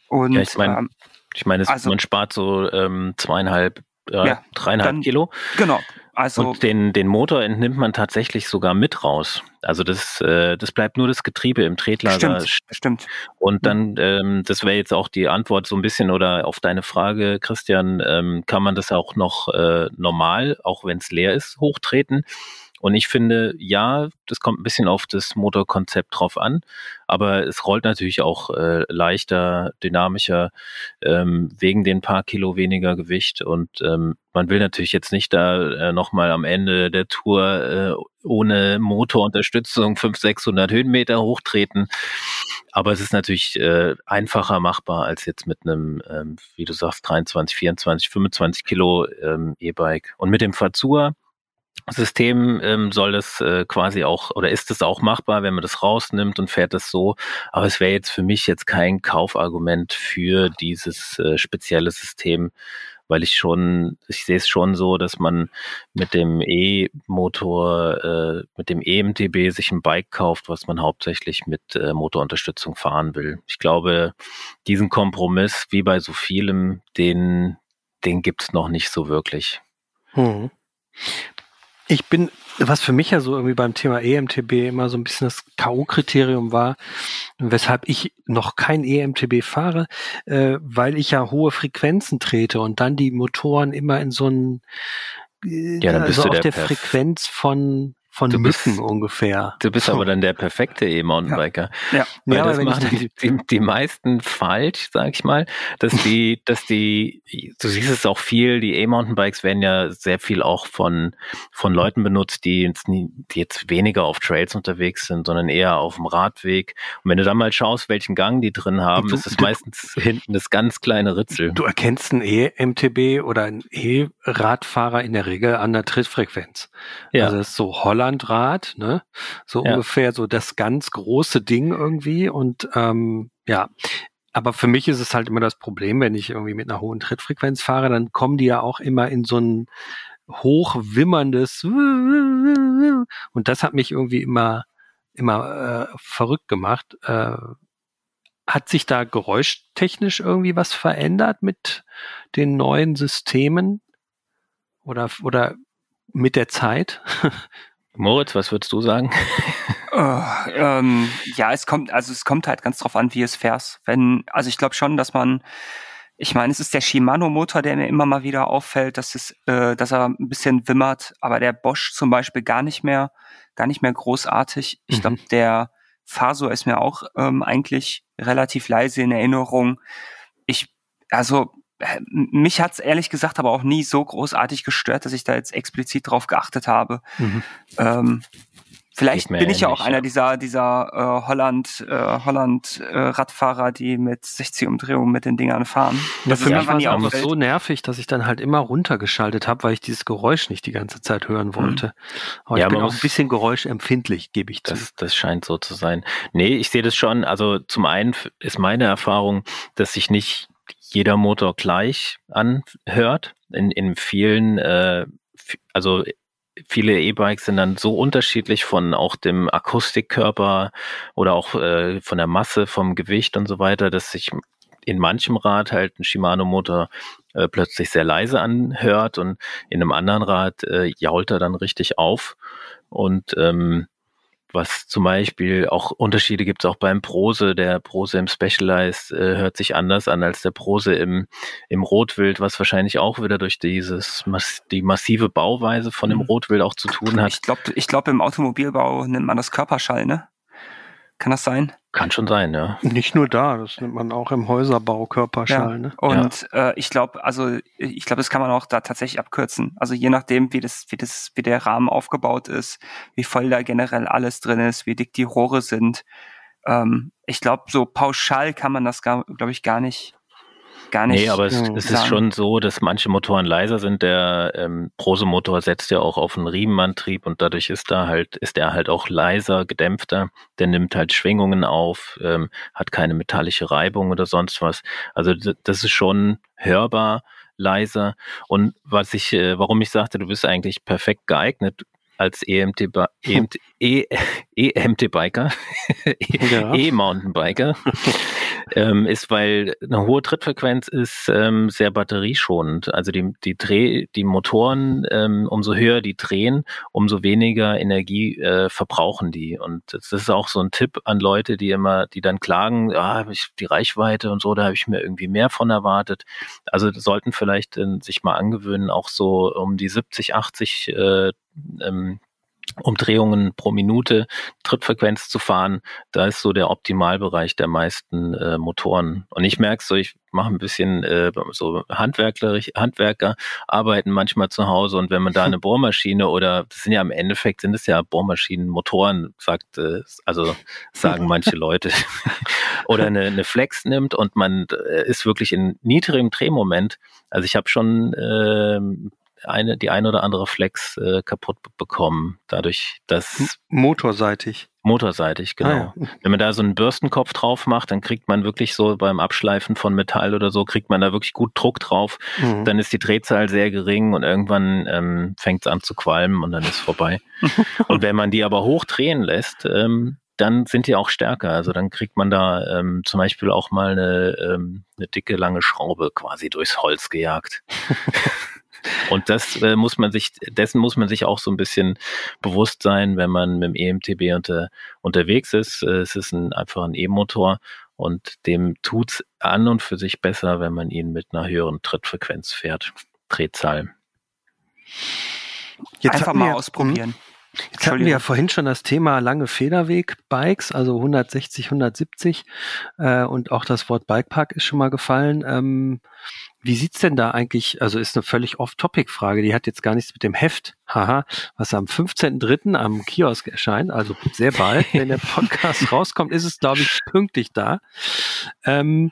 Und ja, ich meine, ähm, ich meine, also, man spart so ähm, zweieinhalb, äh, ja, dreieinhalb dann, Kilo. Genau. Also und den, den Motor entnimmt man tatsächlich sogar mit raus. Also das, äh, das bleibt nur das Getriebe im Tretlager. Stimmt, stimmt. Und dann, ähm, das wäre jetzt auch die Antwort so ein bisschen oder auf deine Frage, Christian, ähm, kann man das auch noch äh, normal, auch wenn es leer ist, hochtreten? Und ich finde, ja, das kommt ein bisschen auf das Motorkonzept drauf an, aber es rollt natürlich auch äh, leichter, dynamischer, ähm, wegen den paar Kilo weniger Gewicht. Und ähm, man will natürlich jetzt nicht da äh, nochmal am Ende der Tour äh, ohne Motorunterstützung 500, 600 Höhenmeter hochtreten. Aber es ist natürlich äh, einfacher machbar als jetzt mit einem, ähm, wie du sagst, 23, 24, 25 Kilo ähm, E-Bike. Und mit dem Fazua, System ähm, soll das äh, quasi auch oder ist es auch machbar, wenn man das rausnimmt und fährt das so. Aber es wäre jetzt für mich jetzt kein Kaufargument für dieses äh, spezielle System, weil ich schon, ich sehe es schon so, dass man mit dem E-Motor, äh, mit dem EMTB sich ein Bike kauft, was man hauptsächlich mit äh, Motorunterstützung fahren will. Ich glaube, diesen Kompromiss, wie bei so vielem, den, den gibt's noch nicht so wirklich. Hm. Ich bin, was für mich ja so irgendwie beim Thema EMTB immer so ein bisschen das K.O.-Kriterium war, weshalb ich noch kein EMTB fahre, äh, weil ich ja hohe Frequenzen trete und dann die Motoren immer in so ein, äh, ja, dann bist also du auf der der Frequenz von von Du bist- Mücken ungefähr. Du bist aber [LAUGHS] dann der perfekte E-Mountainbiker. Ja. Weil Ja, aber das machen die, die, die meisten falsch, sag ich mal, dass die, [LAUGHS] dass die, du siehst es auch viel, die E-Mountainbikes werden ja sehr viel auch von, von Leuten benutzt, die jetzt, nie, die jetzt weniger auf Trails unterwegs sind, sondern eher auf dem Radweg. Und wenn du dann mal schaust, welchen Gang die drin haben, Du- ist es meistens hinten das ganz kleine Ritzel. Du erkennst einen E-MTB oder einen E-Radfahrer in der Regel an der Trittfrequenz. Ja. Also das ist so Hollandrad, ne? So Ja. ungefähr so das ganz große Ding irgendwie. Und ähm, ja, aber für mich ist es halt immer das Problem, wenn ich irgendwie mit einer hohen Trittfrequenz fahre, dann kommen die ja auch immer in so ein hochwimmerndes [LAUGHS] und das hat mich irgendwie immer immer äh, verrückt gemacht. Äh, hat sich da geräuschtechnisch irgendwie was verändert mit den neuen Systemen oder oder mit der Zeit? [LAUGHS] Moritz, was würdest du sagen? Äh, [LAUGHS] ähm, ja, es kommt, also es kommt halt ganz drauf an, wie es fährst. Wenn, also ich glaube schon, dass man, ich meine, es ist der Shimano-Motor, der mir immer mal wieder auffällt, dass es, äh, dass er ein bisschen wimmert, aber der Bosch zum Beispiel gar nicht mehr, gar nicht mehr großartig. Ich Mhm. glaube, der Faso ist mir auch ähm, eigentlich relativ leise in Erinnerung. Ich, also mich hat's ehrlich gesagt aber auch nie so großartig gestört, dass ich da jetzt explizit drauf geachtet habe. Mhm. Ähm, vielleicht bin ich ja auch ähnlich, einer ja. dieser dieser äh, Holland äh, Holland äh, Radfahrer, die mit 60 Umdrehungen mit den Dingern fahren. Ja, Das für ist mich war es auffällt. so nervig, dass ich dann halt immer runtergeschaltet habe, weil ich dieses Geräusch nicht die ganze Zeit hören wollte. Aber Ja, ich bin man auch ein bisschen geräuschempfindlich, gebe ich zu. Das, das scheint so zu sein. Nee, ich sehe das schon. Also zum einen ist meine Erfahrung, dass sich nicht jeder Motor gleich anhört. In, in vielen, äh, also viele E-Bikes sind dann so unterschiedlich von auch dem Akustikkörper oder auch äh, von der Masse, vom Gewicht und so weiter, dass sich in manchem Rad halt ein Shimano-Motor äh, plötzlich sehr leise anhört und in einem anderen Rad äh, jault er dann richtig auf. Und ähm, was zum Beispiel auch Unterschiede gibt es auch beim Prose. Der Prose im Specialized äh, hört sich anders an als der Prose im, im Rotwild, was wahrscheinlich auch wieder durch dieses die massive Bauweise von dem mhm. Rotwild auch zu tun hat. Ich glaube, ich glaub, im Automobilbau nennt man das Körperschall, ne? Kann das sein? Kann schon sein, ja. Nicht nur da, das nennt man auch im Häuserbau Körperschall. Ja. Ne? Und ja. äh, ich glaube, also ich glaube, das kann man auch da tatsächlich abkürzen. Also je nachdem, wie das, wie das, wie der Rahmen aufgebaut ist, wie voll da generell alles drin ist, wie dick die Rohre sind. Ähm, ich glaube, so pauschal kann man das, glaube ich, gar nicht gar nicht. Nee, aber es, es ist schon so, dass manche Motoren leiser sind. Der ähm, Prose-Motor setzt ja auch auf einen Riemenantrieb und dadurch ist da halt, ist er halt auch leiser, gedämpfter. Der nimmt halt Schwingungen auf, ähm, hat keine metallische Reibung oder sonst was. Also das ist schon hörbar leiser. Und was ich, äh, warum ich sagte, du bist eigentlich perfekt geeignet, als EMT, EMT, e, [LAUGHS] EMT-Biker, E-Mountainbiker, [LAUGHS] ähm, ist, weil eine hohe Trittfrequenz ist ähm, sehr batterieschonend. Also die, die, Dreh, die Motoren, ähm, umso höher die drehen, umso weniger Energie äh, verbrauchen die. Und das ist auch so ein Tipp an Leute, die immer, die dann klagen, ah, die Reichweite und so, da habe ich mir irgendwie mehr von erwartet. Also sollten vielleicht äh, sich mal angewöhnen, auch so um die 70, 80 äh, ähm, Umdrehungen pro Minute Trittfrequenz zu fahren, da ist so der Optimalbereich der meisten äh, Motoren. Und ich merke so, ich mache ein bisschen äh, so handwerklerisch, Handwerker arbeiten manchmal zu Hause und wenn man da eine [LAUGHS] Bohrmaschine oder das sind ja im Endeffekt sind es ja Bohrmaschinen, Motoren, sagt, äh, also sagen manche Leute, [LAUGHS] oder eine, eine Flex nimmt und man äh, ist wirklich in niedrigem Drehmoment. Also ich habe schon äh, eine, die ein oder andere Flex äh, kaputt bekommen, dadurch, dass. Motorseitig. Motorseitig, genau. Ah, ja. Wenn man da so einen Bürstenkopf drauf macht, dann kriegt man wirklich so beim Abschleifen von Metall oder so, kriegt man da wirklich gut Druck drauf. Mhm. Dann ist die Drehzahl sehr gering und irgendwann ähm, fängt es an zu qualmen und dann ist vorbei. [LAUGHS] und wenn man die aber hochdrehen lässt, ähm, dann sind die auch stärker. Also dann kriegt man da ähm, zum Beispiel auch mal eine, ähm, eine dicke, lange Schraube quasi durchs Holz gejagt. [LAUGHS] Und das äh, muss man sich, dessen muss man sich auch so ein bisschen bewusst sein, wenn man mit dem EMTB unter, unterwegs ist. Äh, es ist ein, einfach ein E-Motor und dem tut's an und für sich besser, wenn man ihn mit einer höheren Trittfrequenz fährt. Drehzahl. Jetzt einfach mal wir, ausprobieren. Hm? Jetzt hatten wir ja vorhin schon das Thema lange Federweg-Bikes, also 160, 170 äh, und auch das Wort Bikepark ist schon mal gefallen. Ähm, wie sieht's denn da eigentlich, also ist eine völlig off-topic-Frage, die hat jetzt gar nichts mit dem Heft, haha, was am 15.3. am Kiosk erscheint, also sehr bald, wenn der Podcast [LAUGHS] rauskommt, ist es, glaube ich, pünktlich da. Ähm,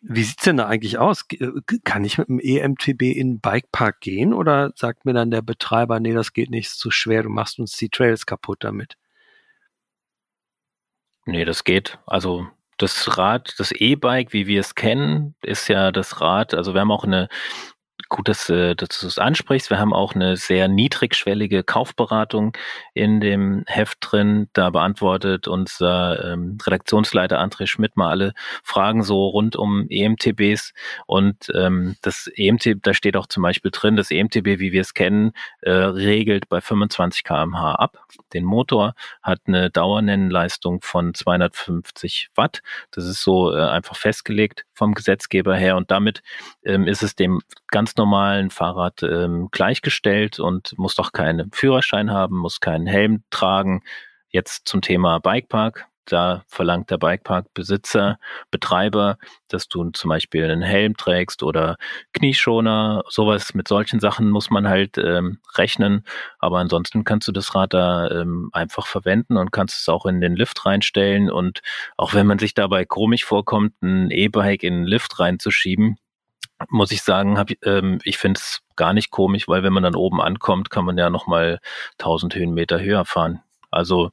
wie sieht's denn da eigentlich aus? Äh, kann ich mit dem EMTB in den Bikepark gehen oder sagt mir dann der Betreiber, nee, das geht nicht, ist zu schwer, du machst uns die Trails kaputt damit? Nee, das geht. Also das Rad, das E-Bike, wie wir es kennen, ist ja das Rad, also wir haben auch eine gut, dass, äh, dass du es ansprichst. Wir haben auch eine sehr niedrigschwellige Kaufberatung in dem Heft drin. Da beantwortet unser ähm, Redaktionsleiter André Schmidt mal alle Fragen so rund um EMTBs. Und ähm, das EMTB, da steht auch zum Beispiel drin, das EMTB, wie wir es kennen, äh, regelt bei 25 kmh ab. Den Motor hat eine Dauernennenleistung von 250 Watt. Das ist so äh, einfach festgelegt vom Gesetzgeber her. Und damit ähm, ist es dem ganz normalen Fahrrad ähm, gleichgestellt und muss doch keinen Führerschein haben, muss keinen Helm tragen. Jetzt zum Thema Bikepark. Da verlangt der Bikepark-Besitzer, Betreiber, dass du zum Beispiel einen Helm trägst oder Knieschoner, sowas. Mit solchen Sachen muss man halt ähm, rechnen. Aber ansonsten kannst du das Rad da ähm, einfach verwenden und kannst es auch in den Lift reinstellen. Und auch wenn man sich dabei komisch vorkommt, ein E-Bike in den Lift reinzuschieben, muss ich sagen, hab, ähm, ich finde es gar nicht komisch, weil wenn man dann oben ankommt, kann man ja nochmal 1000 Höhenmeter höher fahren. Also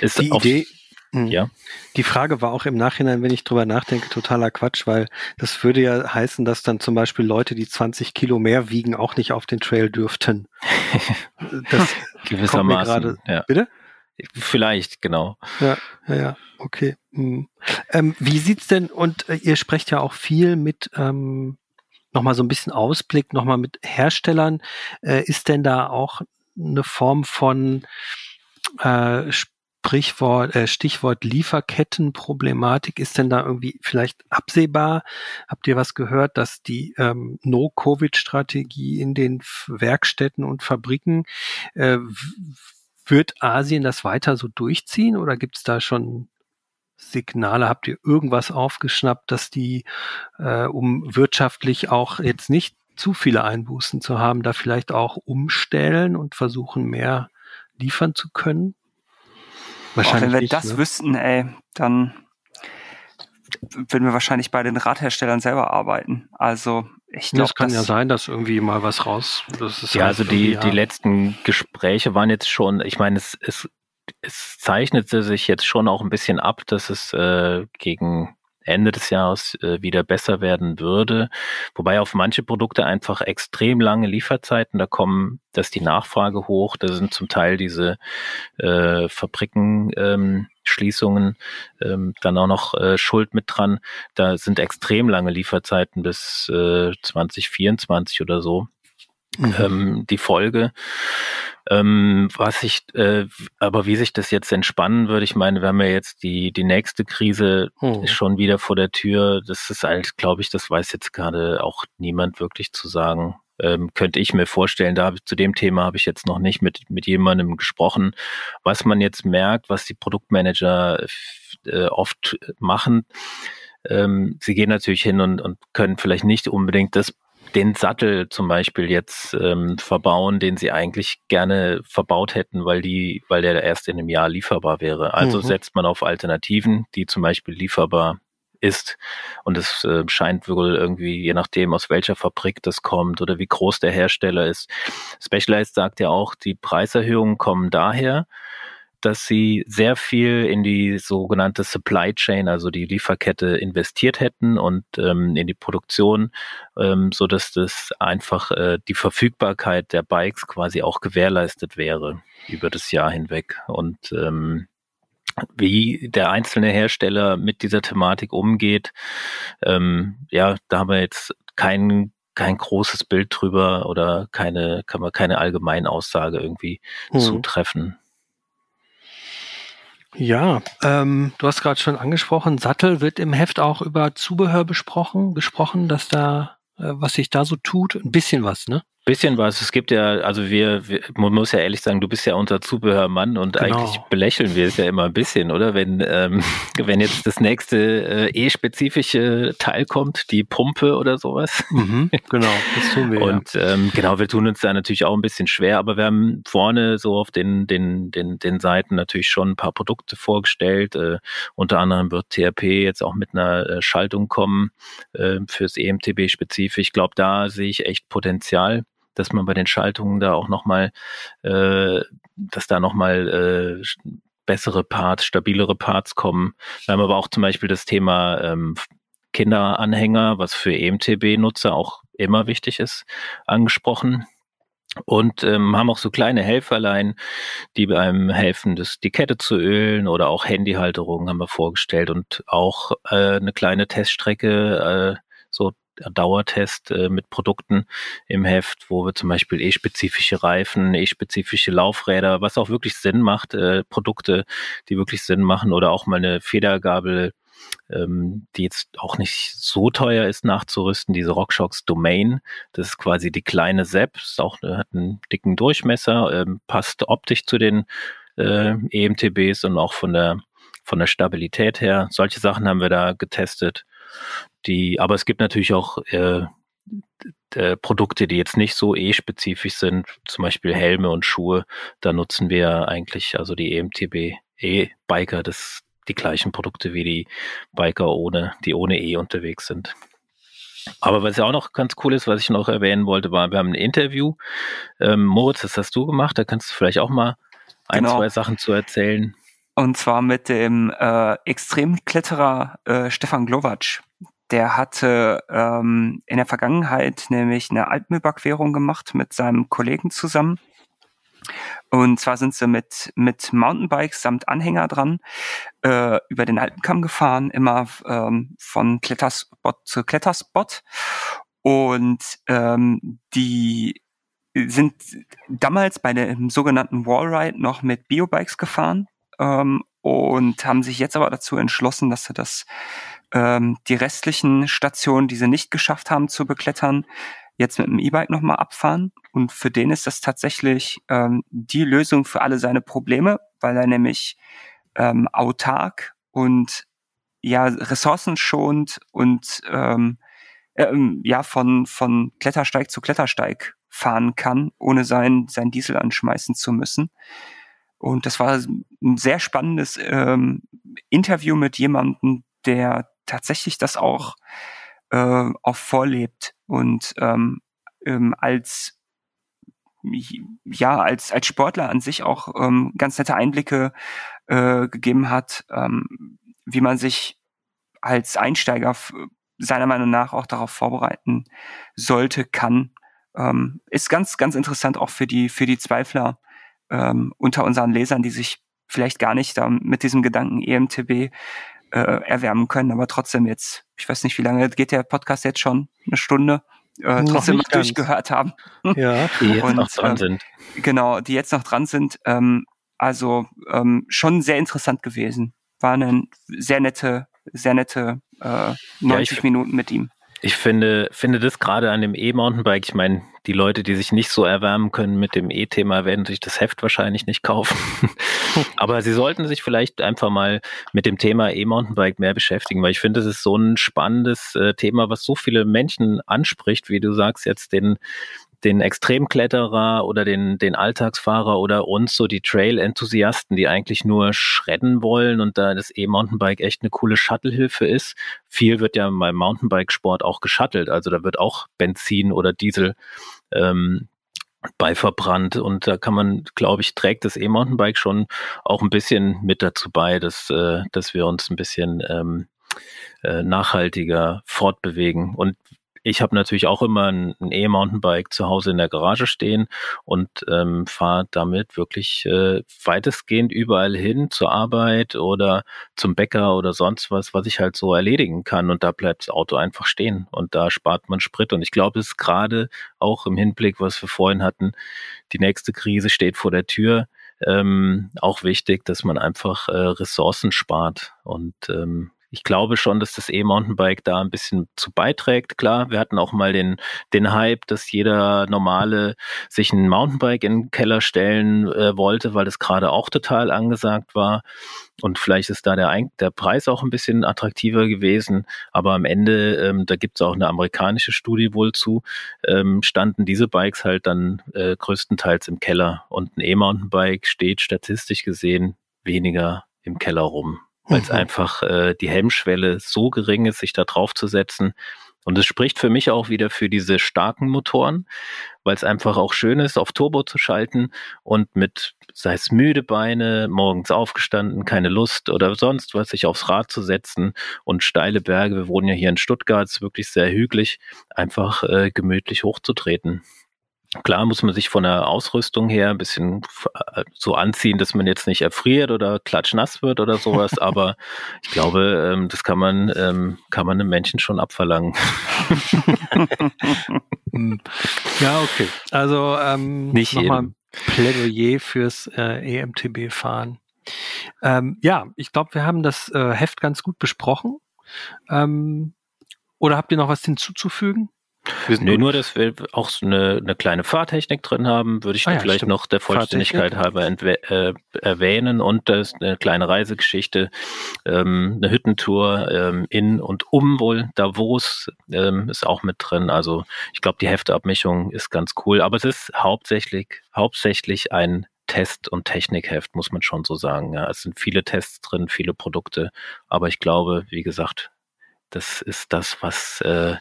ist die Idee. Hm. Ja. Die Frage war auch im Nachhinein, wenn ich drüber nachdenke, totaler Quatsch, weil das würde ja heißen, dass dann zum Beispiel Leute, die 20 Kilo mehr wiegen, auch nicht auf den Trail dürften. [LAUGHS] das gewissermaßen. Grade, ja. Bitte? Vielleicht, genau. Ja, ja, ja. okay. Hm. Ähm, wie sieht's denn, und äh, ihr sprecht ja auch viel mit ähm, nochmal so ein bisschen Ausblick, nochmal mit Herstellern. Äh, ist denn da auch eine Form von äh, Sprichwort, äh, Stichwort Lieferkettenproblematik. Ist denn da irgendwie vielleicht absehbar? Habt ihr was gehört, dass die ähm, No-Covid-Strategie in den Werkstätten und Fabriken äh, wird Asien das weiter so durchziehen oder gibt es da schon Signale? Habt ihr irgendwas aufgeschnappt, dass die, äh, um wirtschaftlich auch jetzt nicht zu viele Einbußen zu haben, da vielleicht auch umstellen und versuchen, mehr liefern zu können? Wahrscheinlich. Boah, wenn wir nicht, das ne? wüssten, ey, dann würden wir wahrscheinlich bei den Radherstellern selber arbeiten. Also ich glaube, das kann ja sein, dass irgendwie mal was raus. ja, halt also die ja. die letzten Gespräche waren jetzt schon. Ich meine, es es es zeichnete sich jetzt schon auch ein bisschen ab, dass es äh, gegen Ende des Jahres äh, wieder besser werden würde. Wobei auf manche Produkte einfach extrem lange Lieferzeiten, da kommen, dass die Nachfrage hoch, da sind zum Teil diese äh, Fabriken. Ähm, Schließungen ähm, dann auch noch äh, Schuld mit dran. Da sind extrem lange Lieferzeiten bis äh, 2024 oder so mhm. ähm, die Folge. Ähm, was ich, äh, aber wie sich das jetzt entspannen würde, ich meine, wir haben ja jetzt die, die nächste Krise mhm. schon wieder vor der Tür. Das ist halt, glaube ich, das weiß jetzt gerade auch niemand wirklich zu sagen. Ähm, könnte ich mir vorstellen, da ich, zu dem Thema habe ich jetzt noch nicht mit, mit jemandem gesprochen. Was man jetzt merkt, was die Produktmanager äh, oft machen, ähm, sie gehen natürlich hin und, und können vielleicht nicht unbedingt das den Sattel zum Beispiel jetzt ähm, verbauen, den sie eigentlich gerne verbaut hätten, weil die, weil der erst in einem Jahr lieferbar wäre. Also mhm. setzt man auf Alternativen, die zum Beispiel lieferbar ist. Und es äh, scheint wohl irgendwie, je nachdem, aus welcher Fabrik das kommt oder wie groß der Hersteller ist. Specialized sagt ja auch, die Preiserhöhungen kommen daher, dass sie sehr viel in die sogenannte Supply Chain, also die Lieferkette, investiert hätten und ähm, in die Produktion, ähm, so dass das einfach äh, die Verfügbarkeit der Bikes quasi auch gewährleistet wäre über das Jahr hinweg. Und ähm, wie der einzelne Hersteller mit dieser Thematik umgeht, ähm, ja, da haben wir jetzt keinen kein großes Bild drüber oder keine, kann man keine allgemeine Aussage irgendwie mhm. zutreffen. Ja, ähm, du hast gerade schon angesprochen, Sattel wird im Heft auch über Zubehör besprochen, gesprochen, dass da, äh, was sich da so tut, ein bisschen was, ne? Bisschen was. Es gibt ja, also wir, wir, man muss ja ehrlich sagen, du bist ja unser Zubehörmann und genau. eigentlich belächeln wir es ja immer ein bisschen, oder? Wenn, ähm, [LAUGHS] wenn jetzt das nächste äh, E-spezifische Teil kommt, die Pumpe oder sowas. Mhm, [LAUGHS] genau, das tun wir. und ja. ähm, genau, wir tun uns da natürlich auch ein bisschen schwer, aber wir haben vorne so auf den, den, den, den Seiten natürlich schon ein paar Produkte vorgestellt. Äh, unter anderem wird TRP jetzt auch mit einer äh, Schaltung kommen äh, fürs EMTB spezifisch. Ich glaube, da sehe ich echt Potenzial dass man bei den Schaltungen da auch nochmal, äh, dass da nochmal äh, bessere Parts, stabilere Parts kommen. Wir haben aber auch zum Beispiel das Thema ähm, Kinderanhänger, was für EMTB-Nutzer auch immer wichtig ist, angesprochen. Und ähm, haben auch so kleine Helferlein, die beim helfen, das, die Kette zu ölen oder auch Handyhalterungen haben wir vorgestellt und auch äh, eine kleine Teststrecke, äh, so Dauertest äh, mit Produkten im Heft, wo wir zum Beispiel e-spezifische Reifen, e-spezifische Laufräder, was auch wirklich Sinn macht, äh, Produkte, die wirklich Sinn machen oder auch mal eine Federgabel, ähm, die jetzt auch nicht so teuer ist nachzurüsten, diese RockShox Domain. Das ist quasi die kleine Sepp, ist auch, äh, hat einen dicken Durchmesser, ähm, passt optisch zu den äh, EMTBs und auch von der von der Stabilität her. Solche Sachen haben wir da getestet. Die, aber es gibt natürlich auch äh, äh, Produkte, die jetzt nicht so e-spezifisch sind, zum Beispiel Helme und Schuhe. Da nutzen wir eigentlich, also die EMTB E-Biker, das die gleichen Produkte wie die Biker ohne, die ohne E unterwegs sind. Aber was ja auch noch ganz cool ist, was ich noch erwähnen wollte, war, wir haben ein Interview. Ähm, Moritz, das hast du gemacht, da kannst du vielleicht auch mal ein, genau. zwei Sachen zu erzählen. Und zwar mit dem äh, Extremkletterer äh, Stefan Glowacz. Der hatte ähm, in der Vergangenheit nämlich eine Alpenüberquerung gemacht mit seinem Kollegen zusammen. Und zwar sind sie mit, mit Mountainbikes samt Anhänger dran äh, über den Alpenkamm gefahren, immer ähm, von Kletterspot zu Kletterspot. Und ähm, die sind damals bei dem sogenannten Wallride noch mit Biobikes gefahren ähm, und haben sich jetzt aber dazu entschlossen, dass sie das ähm, die restlichen Stationen, die sie nicht geschafft haben zu beklettern, jetzt mit dem E-Bike nochmal abfahren. Und für den ist das tatsächlich ähm, die Lösung für alle seine Probleme, weil er nämlich ähm, autark und ja ressourcenschonend und ähm, ähm, ja von von Klettersteig zu Klettersteig fahren kann, ohne sein sein Diesel anschmeißen zu müssen. Und das war ein sehr spannendes ähm, Interview mit jemandem, der tatsächlich das auch äh, auch vorlebt und ähm, ähm, als ja als als Sportler an sich auch ähm, ganz nette Einblicke äh, gegeben hat, ähm, wie man sich als Einsteiger seiner Meinung nach auch darauf vorbereiten sollte, kann. Ähm, ist ganz, ganz interessant auch für die, für die Zweifler ähm, unter unseren Lesern, die sich vielleicht gar nicht da mit diesem Gedanken EMTB äh, erwärmen können, aber trotzdem jetzt, ich weiß nicht, wie lange geht der Podcast jetzt schon, eine Stunde, äh, trotzdem mal durchgehört haben. [LAUGHS] [LAUGHS] Ja, die jetzt Und, noch dran ähm, sind. Genau, die jetzt noch dran sind. Ähm, also ähm, schon sehr interessant gewesen. War eine sehr nette, sehr nette äh, 90 ja, ich, Minuten mit ihm. Ich finde, finde das gerade an dem E-Mountainbike, ich meine, die Leute, die sich nicht so erwärmen können mit dem E-Thema, werden sich das Heft wahrscheinlich nicht kaufen. [LAUGHS] Aber sie sollten sich vielleicht einfach mal mit dem Thema E-Mountainbike mehr beschäftigen, weil ich finde, das ist so ein spannendes äh, Thema, was so viele Menschen anspricht, wie du sagst, jetzt den, den Extremkletterer oder den, den Alltagsfahrer oder uns, so die Trail-Enthusiasten, die eigentlich nur schredden wollen und da das E-Mountainbike echt eine coole Shuttle-Hilfe ist. Viel wird ja beim Mountainbike-Sport auch geschuttelt, also da wird auch Benzin oder Diesel ähm, bei verbrannt und da kann man, glaube ich, trägt das E-Mountainbike schon auch ein bisschen mit dazu bei, dass, äh, dass wir uns ein bisschen ähm, äh, nachhaltiger fortbewegen. Und ich habe natürlich auch immer ein, ein E-Mountainbike zu Hause in der Garage stehen und ähm, fahre damit wirklich äh, weitestgehend überall hin zur Arbeit oder zum Bäcker oder sonst was, was ich halt so erledigen kann. Und da bleibt das Auto einfach stehen und da spart man Sprit. Und ich glaube, es ist gerade auch im Hinblick, was wir vorhin hatten, die nächste Krise steht vor der Tür. Ähm, auch wichtig, dass man einfach äh, Ressourcen spart und ähm, ich glaube schon, dass das E-Mountainbike da ein bisschen zu beiträgt. Klar, wir hatten auch mal den, den Hype, dass jeder normale sich ein Mountainbike in den Keller stellen äh, wollte, weil das gerade auch total angesagt war. Und vielleicht ist da der, der Preis auch ein bisschen attraktiver gewesen. Aber am Ende, ähm, da gibt es auch eine amerikanische Studie wohl zu, ähm, standen diese Bikes halt dann äh, größtenteils im Keller. Und ein E-Mountainbike steht statistisch gesehen weniger im Keller rum weil es mhm. einfach äh, die Hemmschwelle so gering ist, sich da drauf zu setzen. Und es spricht für mich auch wieder für diese starken Motoren, weil es einfach auch schön ist, auf Turbo zu schalten und mit, sei es müde Beine, morgens aufgestanden, keine Lust oder sonst was, sich aufs Rad zu setzen und steile Berge, wir wohnen ja hier in Stuttgart, ist wirklich sehr hügelig, einfach äh, gemütlich hochzutreten. Klar muss man sich von der Ausrüstung her ein bisschen äh, so anziehen, dass man jetzt nicht erfriert oder klatschnass wird oder sowas, [LAUGHS] aber ich glaube, ähm, das kann man, ähm, kann man einem Menschen schon abverlangen. [LAUGHS] ja, okay. Also ähm, nicht nochmal Plädoyer fürs äh, EMTB-Fahren. Ähm, ja, ich glaube, wir haben das äh, Heft ganz gut besprochen. Ähm, oder habt ihr noch was hinzuzufügen? Nee, nur, dass wir auch so eine, eine kleine Fahrtechnik drin haben, würde ich ah, ja, vielleicht stimmt. noch der Vollständigkeit halber äh, erwähnen und das ist eine kleine Reisegeschichte, ähm, eine Hüttentour ähm, in und um wohl Davos ähm, ist auch mit drin. Also ich glaube, die Hefteabmischung ist ganz cool, aber es ist hauptsächlich, hauptsächlich ein Test- und Technikheft, muss man schon so sagen. Ja, es sind viele Tests drin, viele Produkte, aber ich glaube, wie gesagt, das ist das, was äh,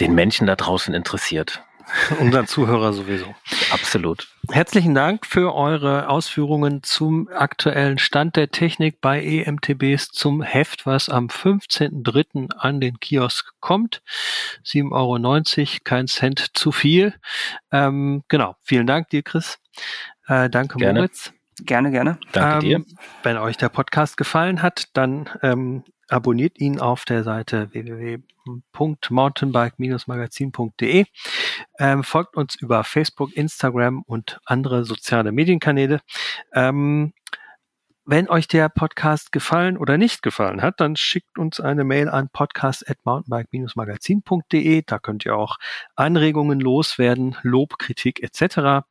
den Menschen da draußen interessiert. [LAUGHS] Unseren Zuhörer sowieso. Absolut. Herzlichen Dank für eure Ausführungen zum aktuellen Stand der Technik bei EMTBs zum Heft, was am 15.03. an den Kiosk kommt. 7,90 Euro, kein Cent zu viel. Ähm, genau. Vielen Dank dir, Chris. Äh, danke, gerne. Moritz. Gerne, gerne. Danke ähm, dir. Wenn euch der Podcast gefallen hat, dann ähm, abonniert ihn auf der Seite www.mountainbike-magazin.de. Ähm, folgt uns über Facebook, Instagram und andere soziale Medienkanäle. Ähm, wenn euch der Podcast gefallen oder nicht gefallen hat, dann schickt uns eine Mail an podcast.mountainbike-magazin.de. Da könnt ihr auch Anregungen loswerden, Lob, Kritik etc.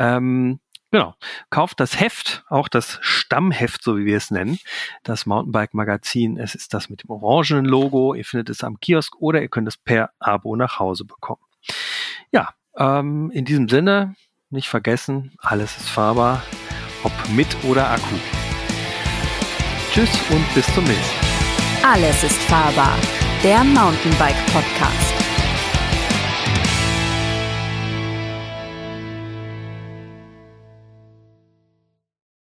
Ähm, Genau. Kauft das Heft, auch das Stammheft, so wie wir es nennen, das Mountainbike Magazin. Es ist das mit dem orangenen Logo. Ihr findet es am Kiosk oder ihr könnt es per Abo nach Hause bekommen. Ja, ähm, in diesem Sinne, nicht vergessen, alles ist fahrbar, ob mit oder Akku. Tschüss und bis zum nächsten Mal. Alles ist fahrbar. Der Mountainbike Podcast.